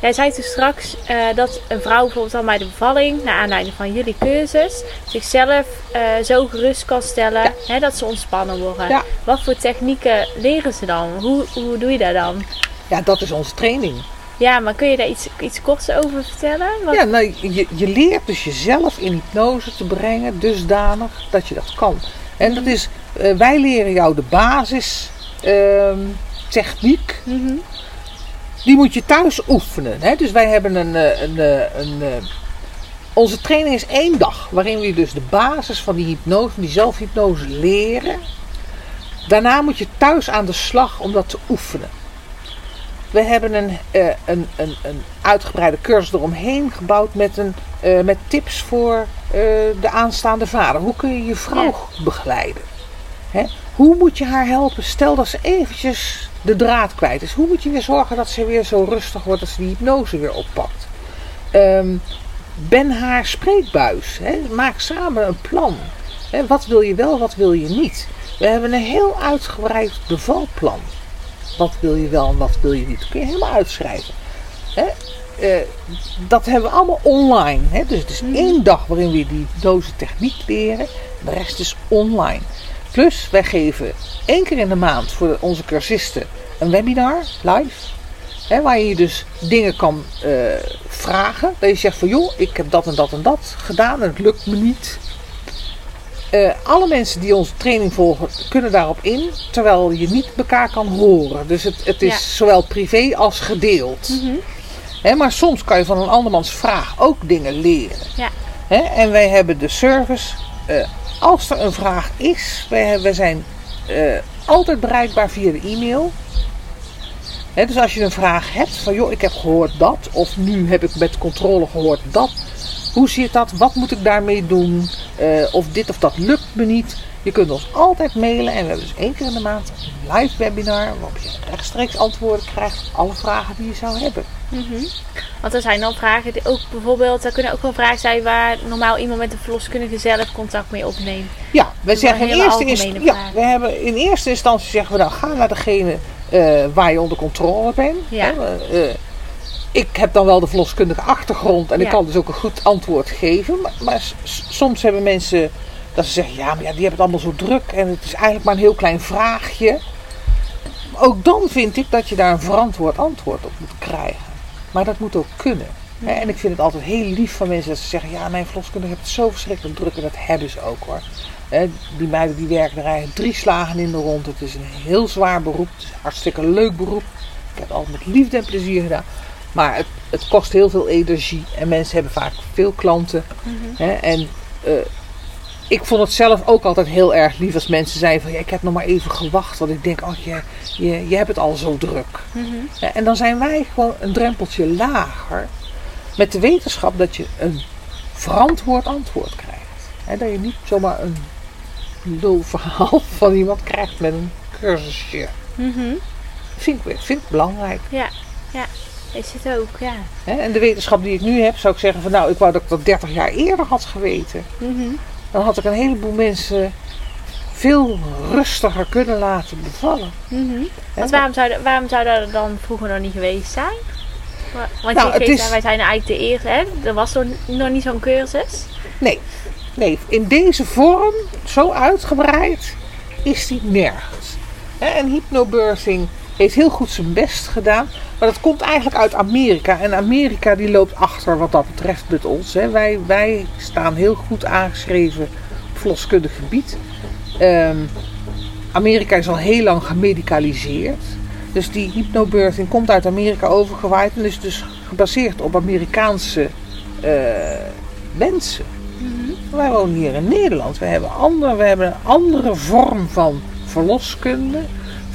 Jij zei toen straks eh, dat een vrouw bijvoorbeeld al bij de bevalling, naar aanleiding van jullie cursus, zichzelf eh, zo gerust kan stellen hè, dat ze ontspannen worden. Ja. Wat voor technieken leren ze dan? Hoe, hoe doe je dat dan? Ja, dat is onze training. Ja, maar kun je daar iets, iets korts over vertellen? Wat- Ja, nou, je, je leert dus jezelf in hypnose te brengen dusdanig dat je dat kan. En dat is, eh, wij leren jou de basis ehm, techniek. Mhm. Die moet je thuis oefenen. Hè? Dus wij hebben een, eh, een, eh, een, eh, onze training is één dag waarin we dus de basis van die hypnose, van die zelfhypnose leren. Daarna moet je thuis aan de slag om dat te oefenen. We hebben een, een, een, een uitgebreide cursus eromheen gebouwd met, een, met tips voor de aanstaande vader. Hoe kun je je vrouw begeleiden? Hè? Hoe moet je haar helpen? Stel dat ze eventjes de draad kwijt is. Hoe moet je weer zorgen dat ze weer zo rustig wordt dat ze die hypnose weer oppakt? Ehm, ben haar spreekbuis. Hè? Maak samen een plan. Hè? Wat wil je wel, wat wil je niet? We hebben een heel uitgebreid bevalplan. Wat wil je wel en wat wil je niet? Dat kun je helemaal uitschrijven. Hè? Eh, dat hebben we allemaal online. Hè? Dus het is één dag waarin we die hypnose techniek leren. De rest is online. Plus, wij geven één keer in de maand voor onze cursisten een webinar live. Hè, waar je dus dingen kan eh, vragen. Dat je zegt van joh, ik heb dat en dat en dat gedaan en het lukt me niet. Eh, alle mensen die onze training volgen kunnen daarop in. Terwijl je niet elkaar kan horen. Dus het, het is Ja. zowel privé als gedeeld. Mhm. Maar soms kan je van een andermans vraag ook dingen leren. Ja. En wij hebben de service. eh, als er een vraag is, hebben- wij zijn eh, altijd bereikbaar via de e-mail. Dus als je een vraag hebt van joh, ik heb gehoord dat. Of nu heb ik met controle gehoord dat. Hoe zit dat? Wat moet ik daarmee doen? Eh, of dit of dat lukt me niet. Je kunt ons altijd mailen. En we hebben dus één keer in de maand een live webinar. Waarop je rechtstreeks antwoorden krijgt op alle vragen die je zou hebben. Mhm. Want er zijn dan vragen, die ook bijvoorbeeld, er kunnen ook wel vragen zijn waar normaal iemand met een verloskundige zelf contact mee opneemt. Ja, we zeggen in eerste, algemene inst- ja, we hebben in eerste instantie zeggen we nou ga naar degene eh, waar je onder controle bent. Ja. Eh, ik heb dan wel de verloskundige achtergrond en ik kan dus ook een goed antwoord geven. Maar, soms hebben mensen dat ze zeggen ja, maar ja, die hebben het allemaal zo druk en het is eigenlijk maar een heel klein vraagje. Ook dan vind ik dat je daar een verantwoord antwoord op moet krijgen. Maar dat moet ook kunnen. En ik vind het altijd heel lief van mensen dat ze zeggen: Ja, mijn verloskundige heeft het zo verschrikkelijk druk. En dat hebben ze ook hoor. Hè, die meiden die werken er eigenlijk drie slagen in de rond. Het is een heel zwaar beroep. Het is een hartstikke leuk beroep. Ik heb het altijd met liefde en plezier gedaan. Maar het, het kost heel veel energie. En mensen hebben vaak veel klanten. Hè, en eh, ik vond het zelf ook altijd heel erg lief als mensen zeiden van ja, ik heb nog maar even gewacht. Want ik denk, oh je, je, je hebt het al zo druk. Ja, en dan zijn wij gewoon een drempeltje lager. Met de wetenschap dat je een verantwoord antwoord krijgt. Dat je niet zomaar een lul verhaal van iemand krijgt met een cursusje. Mhm. Vind ik, vind ik belangrijk. Ja, ja, is het ook, ja. En de wetenschap die ik nu heb, zou ik zeggen van nou, ik wou dat ik dat 30 jaar eerder had geweten. Mhm. Dan had ik een heleboel mensen veel rustiger kunnen laten bevallen. Mhm. Want waarom zou, dat- waarom zou dat dan vroeger nog niet geweest zijn? Wa- Want Nou, je is- wij zijn eigenlijk de eerste, hè? Er was nog, nog niet zo'n cursus. Nee, nee, in deze vorm, zo uitgebreid, is die nergens. En hypnobirthing heeft heel goed zijn best gedaan. Maar dat komt eigenlijk uit Amerika. En Amerika die loopt achter wat dat betreft met ons. Hè. Wij, wij staan heel goed aangeschreven op verloskundig gebied. Ehm, Amerika is al heel lang gemedicaliseerd. Dus die hypnobirthing komt uit Amerika overgewaaid. En is dus gebaseerd op Amerikaanse eh, mensen. Wij wonen hier in Nederland. We hebben, andere, we hebben een andere vorm van verloskunde.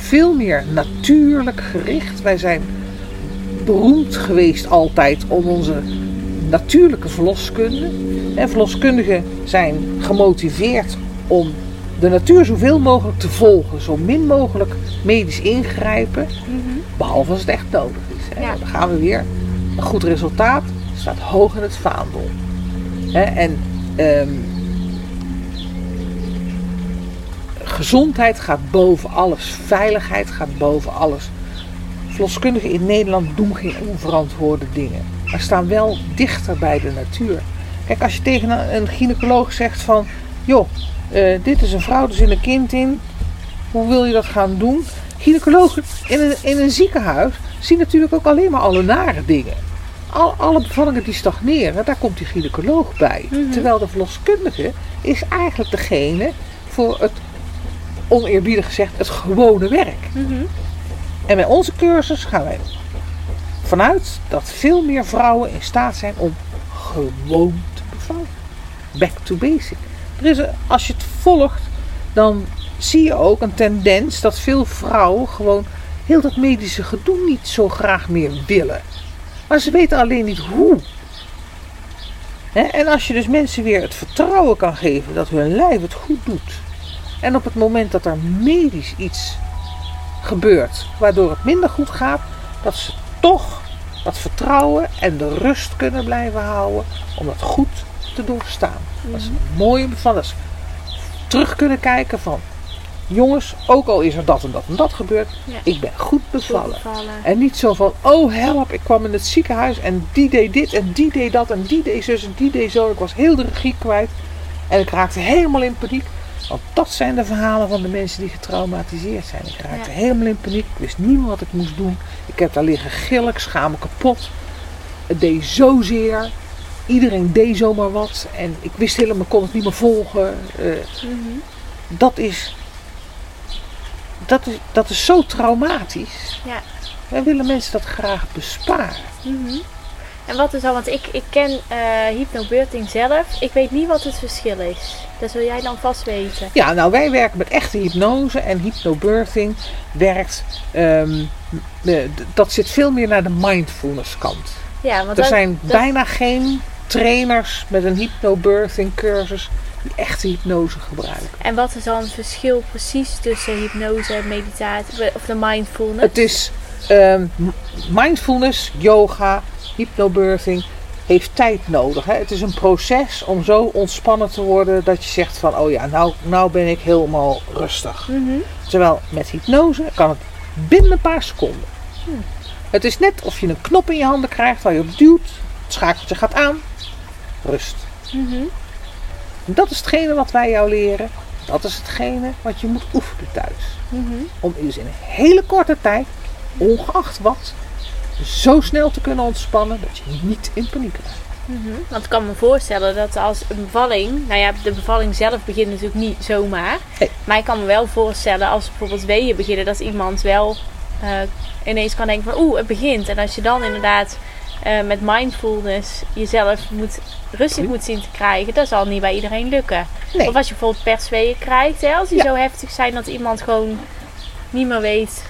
Veel meer natuurlijk gericht. Wij zijn beroemd geweest altijd om onze natuurlijke verloskunde. En verloskundigen zijn gemotiveerd om de natuur zoveel mogelijk te volgen. Zo min mogelijk medisch ingrijpen. Behalve als het echt nodig is. Ja. Dan gaan we weer. Een goed resultaat staat hoog in het vaandel. Hè, en ehm, gezondheid gaat boven alles. Veiligheid gaat boven alles. verloskundigen in Nederland doen geen onverantwoorde dingen. Maar staan wel dichter bij de natuur. Kijk, als je tegen een, een gynaecoloog zegt van... joh, eh, dit is een vrouw, er zit een kind in. Hoe wil je dat gaan doen? Gynaecologen in een, in een ziekenhuis zien natuurlijk ook alleen maar alle nare dingen. Al, alle bevallingen die stagneren, daar komt die gynaecoloog bij. Mhm. Terwijl de verloskundige is eigenlijk degene voor het, oneerbiedig gezegd, het gewone werk. Mhm. En bij onze cursus gaan wij vanuit dat veel meer vrouwen in staat zijn om gewoon te bevallen. Back to basic. Er is, als je het volgt, dan zie je ook een tendens dat veel vrouwen gewoon heel dat medische gedoe niet zo graag meer willen. Maar ze weten alleen niet hoe. En als je dus mensen weer het vertrouwen kan geven dat hun lijf het goed doet. En op het moment dat er medisch iets gebeurt waardoor het minder goed gaat, dat ze toch dat vertrouwen en de rust kunnen blijven houden om dat goed te doorstaan. Dat is een mooie bevalling. Dat ze terug kunnen kijken van jongens, ook al is er dat en dat en dat gebeurd, Ja. ik ben goed bevallen. Bevallen. En niet zo van, oh help, ik kwam in het ziekenhuis en die deed dit en die deed dat en die deed zus en die deed zo. Ik was heel de regie kwijt en ik raakte helemaal in paniek. Want dat zijn de verhalen van de mensen die getraumatiseerd zijn. Ik raakte Ja. helemaal in paniek, ik wist niet meer wat ik moest doen. Ik heb daar liggen gillen, ik schaam me kapot. Het deed zozeer. Iedereen deed zomaar wat en ik wist helemaal, kon het niet meer volgen. Eh, Mhm. dat is, dat is, dat is zo traumatisch. Ja. Wij willen mensen dat graag besparen. Mhm. En wat is dan, want ik, ik ken eh hypnobirthing zelf. Ik weet niet wat het verschil is. Dat zul jij dan vast weten. Ja, nou wij werken met echte hypnose en hypnobirthing werkt, ehm, eh, dat zit veel meer naar de mindfulness kant. Ja, want Er dat, zijn dat- bijna geen trainers met een hypnobirthing cursus die echte hypnose gebruiken. En wat is dan het verschil precies tussen hypnose en meditatie of de mindfulness? Het is ehm, mindfulness, yoga, hypnobirthing heeft tijd nodig. Hè? Het is een proces om zo ontspannen te worden dat je zegt van oh ja, nou, nou ben ik helemaal rustig. Mhm. Terwijl met hypnose kan het binnen een paar seconden. Het is net of je een knop in je handen krijgt waar je op duwt, het schakeltje gaat aan, rust. Mhm. En dat is hetgene wat wij jou leren. Dat is hetgene wat je moet oefenen thuis. Mhm. Om dus in een hele korte tijd, ongeacht wat, zo snel te kunnen ontspannen dat je niet in paniek raakt. Mhm. Want ik kan me voorstellen dat als een bevalling, nou ja, de bevalling zelf begint natuurlijk niet zomaar. Maar ik kan me wel voorstellen als bijvoorbeeld weeën beginnen, dat iemand wel eh, ineens kan denken van oeh, het begint. En als je dan inderdaad eh, met mindfulness jezelf moet, rustig moet zien te krijgen, dat zal niet bij iedereen lukken. Nee. Of als je bijvoorbeeld persweeën krijgt, hè, als die Ja. zo heftig zijn dat iemand gewoon niet meer weet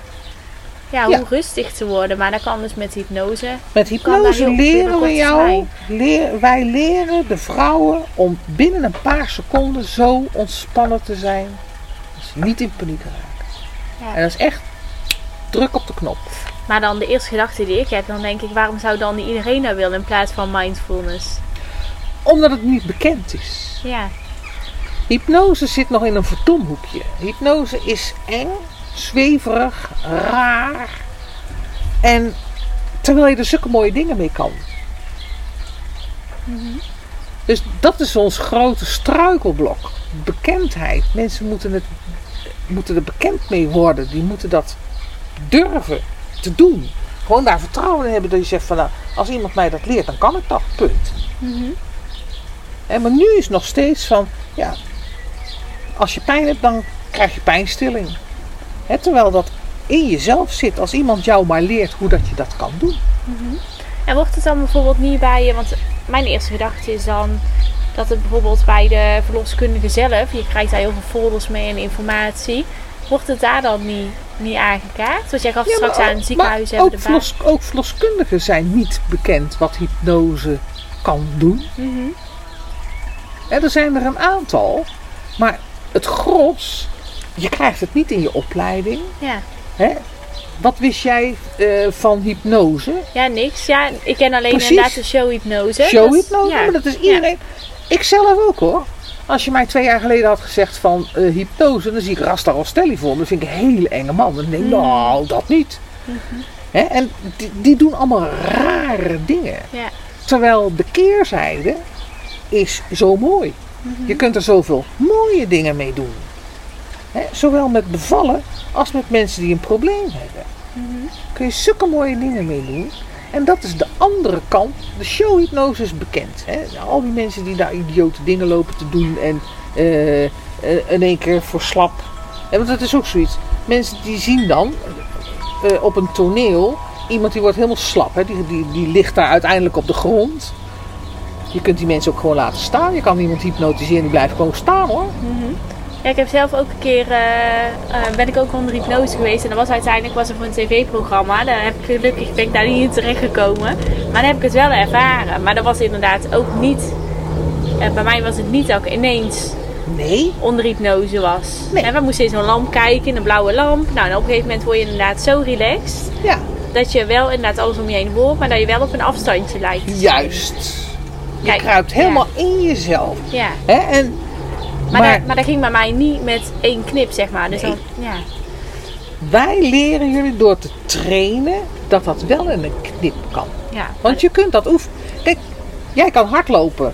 ja, hoe Ja. rustig te worden. Maar dat kan dus met hypnose. Met hypnose leren we jou, leer, wij leren de vrouwen om binnen een paar seconden zo ontspannen te zijn dat ze niet in paniek raken. Ja. En dat is echt druk op de knop. Maar dan de eerste gedachte die ik heb, dan denk ik, waarom zou dan niet iedereen dat willen in plaats van mindfulness? Omdat het niet bekend is. Ja, Hypnose zit nog in een verdomhoekje. Hypnose is eng, zweverig, raar. En terwijl je er zulke mooie dingen mee kan. Dus dat is ons grote struikelblok. Bekendheid. Mensen moeten, het, moeten er bekend mee worden. Die moeten dat durven te doen. Gewoon daar vertrouwen in hebben dat je zegt van nou, als iemand mij dat leert, dan kan ik dat. Punt. En maar nu is nog steeds van, ja, als je pijn hebt, dan krijg je pijnstilling. Terwijl dat in jezelf zit. Als iemand jou maar leert hoe dat je dat kan doen. En wordt het dan bijvoorbeeld niet bij je, want mijn eerste gedachte is dan dat het bijvoorbeeld bij de verloskundige zelf, je krijgt daar heel veel folders mee en informatie, wordt het daar dan niet, niet aangekaart? Want jij gaf Ja, straks maar aan ook- ziekenhuizen hebben ook, de ook verloskundigen zijn niet bekend wat hypnose kan doen. Mhm. En er zijn er een aantal. Maar het gros, je krijgt het niet in je opleiding. Ja. Hè? Wat wist jij eh, van hypnose? ja, niks. Ja, ik ken alleen Precies. inderdaad de showhypnose. Showhypnose, is- maar dat is iedereen. Ik zelf ook hoor. Als je mij twee jaar geleden had gezegd van eh, hypnose, dan zie ik Rasta Rostelli voor me. Dat vind ik een hele enge man. Dan denk ik, Mm. nou, dat niet. Hè? En die, die doen allemaal rare dingen. Ja. Terwijl de keerzijde is zo mooi. Je kunt er zoveel mooie dingen mee doen. Zowel met bevallen als met mensen die een probleem hebben. Kun je zulke mooie dingen mee doen. En dat is de andere kant. De showhypnose is bekend. Hè? Al die mensen die daar idiote dingen lopen te doen en eh, eh, in één keer voor slap. En want dat is ook zoiets. Mensen die zien dan eh, op een toneel iemand die wordt helemaal slap. Hè? Die, die, die ligt daar uiteindelijk op de grond. Je kunt die mensen ook gewoon laten staan. Je kan iemand hypnotiseren die blijft gewoon staan hoor. Ja, ik heb zelf ook een keer, eh, eh, ben ik ook onder hypnose geweest. En dat was uiteindelijk was er voor een tv-programma. Daar heb ik gelukkig ben ik daar niet in terechtgekomen. Maar dan heb ik het wel ervaren. Maar dat was inderdaad ook niet, eh, bij mij was het niet dat ik ineens Nee. onder hypnose was. Nee. En we moesten in zo'n lamp kijken, een blauwe lamp. Nou, en op een gegeven moment word je inderdaad zo relaxed. Ja, Dat je wel inderdaad alles om je heen hoort, maar dat je wel op een afstandje lijkt. juist. Je Kijk, kruipt helemaal in jezelf. Ja, Hè? En, maar, maar Dat, maar dat ging bij mij niet met één knip, zeg maar. Dus Nee. dan, ja. wij leren jullie door te trainen dat dat wel in een knip kan. ja. Want je kunt dat oefenen. Kijk, jij kan hardlopen.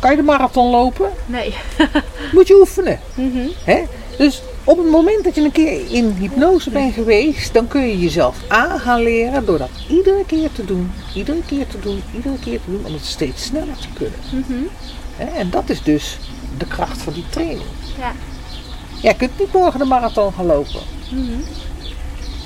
Kan je de marathon lopen? Nee. Moet je oefenen. Mhm. Hè? Dus op het moment dat je een keer in hypnose bent geweest, dan kun je jezelf aan gaan leren door dat iedere keer te doen, iedere keer te doen, iedere keer te doen, om het steeds sneller te kunnen. Mhm. En dat is dus de kracht van die training. Ja. Jij kunt niet morgen de marathon gaan lopen. Mhm.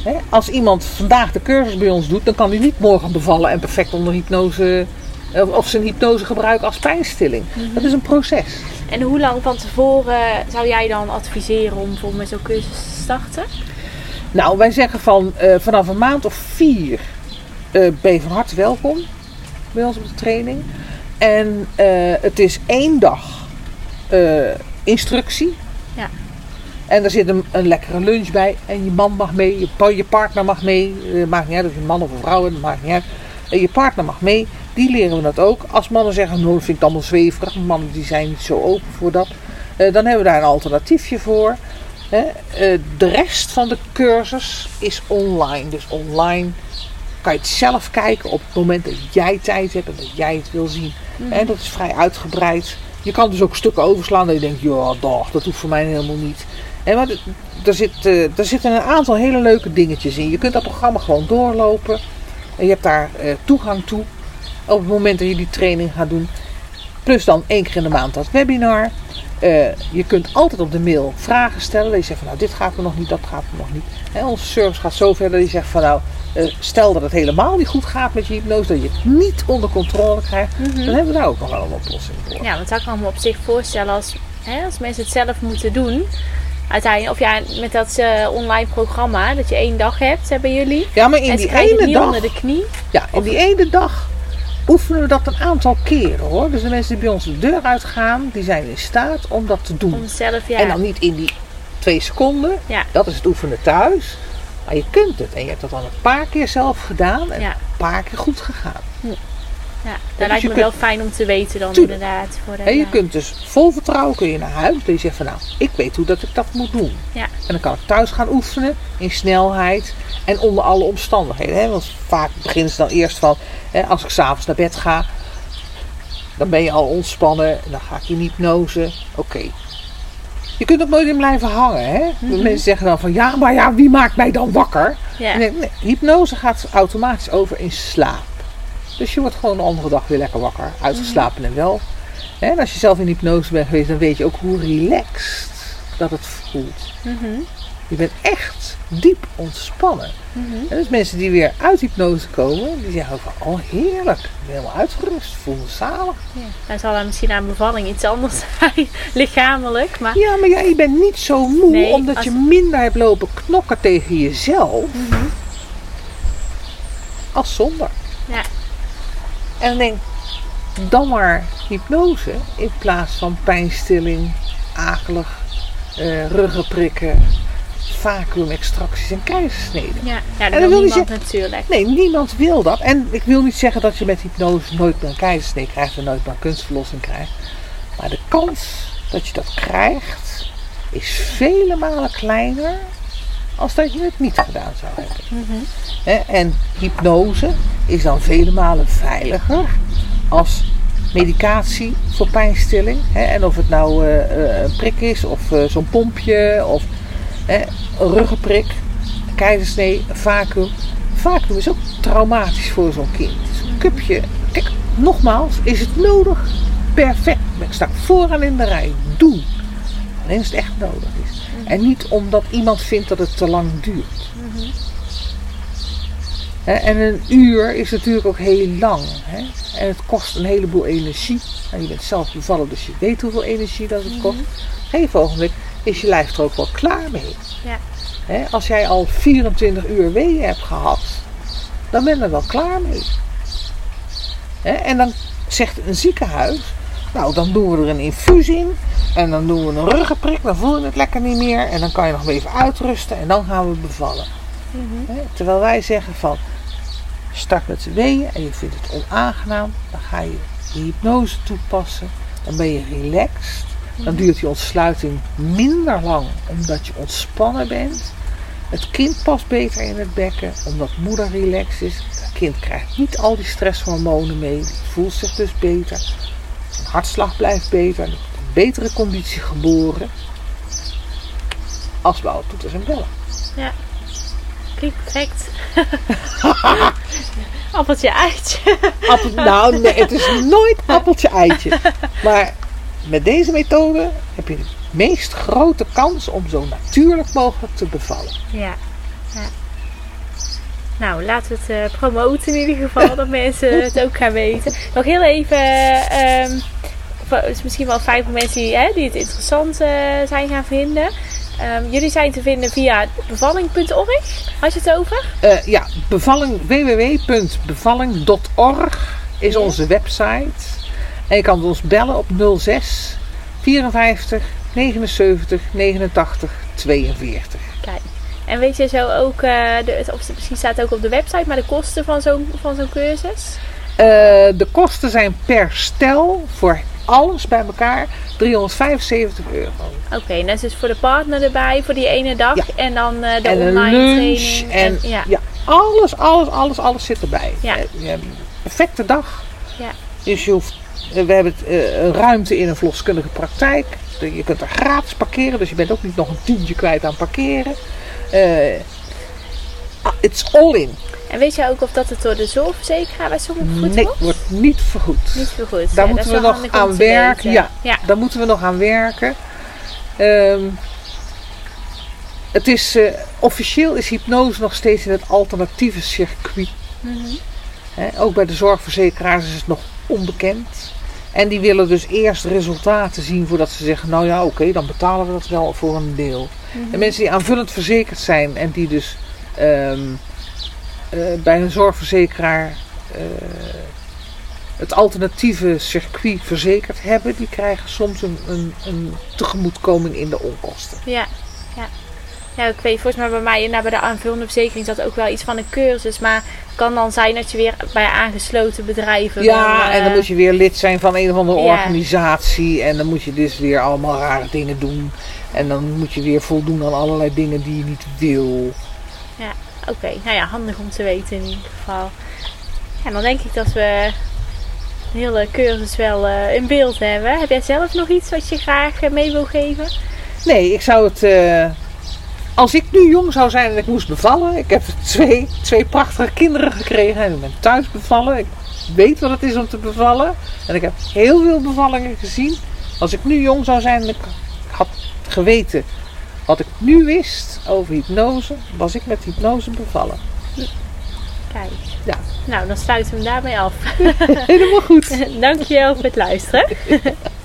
Hè? Als iemand vandaag de cursus bij ons doet, dan kan hij niet morgen bevallen en perfect onder hypnose of- of zijn hypnose gebruiken als pijnstilling. Dat is een proces. En hoe lang van tevoren zou jij dan adviseren om bijvoorbeeld met zo'n cursus te starten? Nou, wij zeggen van eh, vanaf een maand of vier eh, ben je van harte welkom bij ons op de training. En eh, het is één dag eh, instructie. Ja. En er zit een, een lekkere lunch bij. En je man mag mee, je, pa- je partner mag mee. Eh, maakt niet uit of je een man of een vrouw bent, maakt niet uit. En je partner mag mee. Die leren we dat ook. Als mannen zeggen, nou dat vind ik allemaal zweverig. Mannen die zijn niet zo open voor dat. Eh, dan hebben we daar een alternatiefje voor. Hè? De rest van de cursus is online. Dus online kan je het zelf kijken op het moment dat jij tijd hebt en dat jij het wil zien. En dat is vrij uitgebreid. Je kan dus ook stukken overslaan dat je denkt, ja, dag, dat hoeft voor mij helemaal niet. En maar er, zit, eh, er zitten een aantal hele leuke dingetjes in. Je kunt dat programma gewoon doorlopen. En je hebt daar eh, toegang toe op het moment dat je die training gaat doen. Plus dan één keer in de maand dat webinar. Eh, je kunt altijd op de mail vragen stellen. Dat je zegt van nou dit gaat me nog niet, dat gaat me nog niet. En onze service gaat zo ver dat je zegt van nou eh, stel dat het helemaal niet goed gaat met je hypnose. Dat je het niet onder controle krijgt. Dan hebben we daar ook nog wel een oplossing voor. Ja, want dat kan ik me op zich voorstellen als, hè, als mensen het zelf moeten doen. Uiteindelijk, of ja, met dat eh, online programma, dat je één dag hebt, hebben jullie. Ja, maar in en die ene dag, onder de knie. ja, in die ene dag oefenen we dat een aantal keren hoor. Dus de mensen die bij ons de deur uitgaan, die zijn in staat om dat te doen. Om zelf, ja. En dan niet in die twee seconden. Ja. Dat is het oefenen thuis. Maar je kunt het. En je hebt dat al een paar keer zelf gedaan. En Ja. een paar keer goed gegaan. Ja, dat lijkt me kunt- wel fijn om te weten dan Tuurlijk. inderdaad. Voor En je kunt dus vol vertrouwen kun je naar huis. Dat je zegt van nou, ik weet hoe dat ik dat moet doen. Ja. En dan kan ik thuis gaan oefenen in snelheid en onder alle omstandigheden. Hè? Want vaak beginnen ze dan eerst van, hè, als ik s'avonds naar bed ga, dan ben je al ontspannen. En dan ga ik in hypnose. Oké. Je kunt ook nooit in blijven hangen. Hè? Mensen zeggen dan van, ja, maar ja, wie maakt mij dan wakker? Ja. Nee, hypnose gaat automatisch over in slaap. Dus je wordt gewoon de andere dag weer lekker wakker. Uitgeslapen en wel. En als je zelf in hypnose bent geweest, dan weet je ook hoe relaxed dat het voelt. Mhm. Je bent echt diep ontspannen. Mhm. En dus mensen die weer uit hypnose komen, die zeggen van, oh heerlijk. Ik ben helemaal uitgerust, voel me zalig. Ja. Dan zal er misschien aan bevalling iets anders zijn, lichamelijk. Maar Ja, maar ja, je bent niet zo moe Nee, omdat als- je minder hebt lopen knokken tegen jezelf. Als zonder. En dan denk dan maar hypnose in plaats van pijnstilling, akelig, eh ruggenprikken, vacuümextracties en keizersneden. ja. ja dat wil niemand natuurlijk. Nee, niemand wil dat. En ik wil niet zeggen dat je met hypnose nooit meer een keizersnee krijgt en nooit meer een kunstverlossing krijgt. Maar de kans dat je dat krijgt is vele malen kleiner als dat je het niet gedaan zou hebben. En hypnose is dan vele malen veiliger als medicatie voor pijnstilling. En of het nou eh, eh, een prik is of eh, zo'n pompje of een ruggenprik, keizersnee, vacuüm. Vacuüm is ook traumatisch voor zo'n kind. Een cupje. Kijk, nogmaals, is het nodig? Perfect. Ik sta vooraan in de rij. Doe. Alleen als het echt nodig is. En niet omdat iemand vindt dat het te lang duurt. Hè, En een uur is natuurlijk ook heel lang. Hè? En het kost een heleboel energie. En je bent zelf bevallen, dus je weet hoeveel energie dat het kost. Op een gegeven ogenblik is je lijf er ook wel klaar mee. Ja. Hè, als jij al 24 uur weeën hebt gehad, dan ben je er wel klaar mee. Hè, en dan zegt een ziekenhuis, nou dan doen we er een infusie in. En dan doen we een ruggenprik, dan voel je het lekker niet meer. En dan kan je nog even uitrusten en dan gaan we bevallen. Hè, terwijl wij zeggen van, start met de weeën en je vindt het onaangenaam. Dan ga je de hypnose toepassen. Dan ben je relaxed. Dan duurt die ontsluiting minder lang omdat je ontspannen bent. Het kind past beter in het bekken omdat moeder relaxed is. Het kind krijgt niet al die stresshormonen mee. Voelt zich dus beter. Hartslag blijft beter. Er een betere conditie geboren. Als bouwen toeters en bellen. Ja. Klinkt perfect. Appeltje eitje. Appel, nou, nee, het is nooit appeltje-eitje. Maar met deze methode heb je de meest grote kans om zo natuurlijk mogelijk te bevallen. Ja. ja. Nou, laten we het eh, promoten in ieder geval, dat mensen het ook gaan weten. Nog heel even, ehm, het is misschien wel fijn voor mensen die, hè, die het interessant eh, zijn gaan vinden. Ehm, jullie zijn te vinden via bevalling.org, had je het over? Eh, ja, bevalling, www.bevalling.org is Ja. onze website. En je kan ons bellen op 06 54 79 89 42. Kijk. En weet je zo ook, eh, de, het- of het misschien staat het ook op de website, maar de kosten van zo'n van zo'n cursus? Eh, de kosten zijn per stel voor alles bij elkaar 375 euro. Oké, en dat is dus voor de partner erbij, voor die ene dag. Ja. En dan eh, de en online lunch training. en, ja. ja. alles, alles, alles, alles zit erbij. Ja. Je hebt een perfecte dag. Ja. Dus je hoeft, we hebben het, ruimte in een verloskundige praktijk. Je kunt er gratis parkeren, dus je bent ook niet nog een tientje kwijt aan parkeren. Eh, it's all in. En weet je ook of dat het door de zorgverzekeraar bij sommigen vergoed Nee, wordt? wordt niet vergoed. Niet vergoed. Daar Ja, moeten we nog aan werken. Ja, ja. daar moeten we nog aan werken. Ehm, het is, eh, officieel is hypnose nog steeds in het alternatieve circuit. Mhm. Ook bij de zorgverzekeraars is het nog onbekend. En die willen dus eerst resultaten zien voordat ze zeggen, nou ja, oké, dan betalen we dat wel voor een deel. En mensen die aanvullend verzekerd zijn en die dus ehm, eh, bij een zorgverzekeraar eh, het alternatieve circuit verzekerd hebben, die krijgen soms een, een, een tegemoetkoming in de onkosten. Ja, ja. Ja, ik weet volgens mij bij mij, nou, bij de aanvullende verzekering zat ook wel iets van een cursus. Maar kan dan zijn dat je weer bij aangesloten bedrijven... Ja, dan, en dan eh, moet je weer lid zijn van een of andere Ja. organisatie. En dan moet je dus weer allemaal rare dingen doen. En dan moet je weer voldoen aan allerlei dingen die je niet wil. Oké, nou ja, handig om te weten in ieder geval. En dan denk ik dat we een hele cursus wel eh, in beeld hebben. Heb jij zelf nog iets wat je graag eh, mee wil geven? Nee, ik zou het. Als ik nu jong zou zijn en ik moest bevallen. Ik heb twee, twee prachtige kinderen gekregen en ik ben thuis bevallen. Ik weet wat het is om te bevallen. En ik heb heel veel bevallingen gezien. Als ik nu jong zou zijn en ik had geweten wat ik nu wist over hypnose, was ik met hypnose bevallen. Kijk. Ja. Nou, dan sluiten we hem daarmee af. Helemaal goed. Dankjewel voor het luisteren.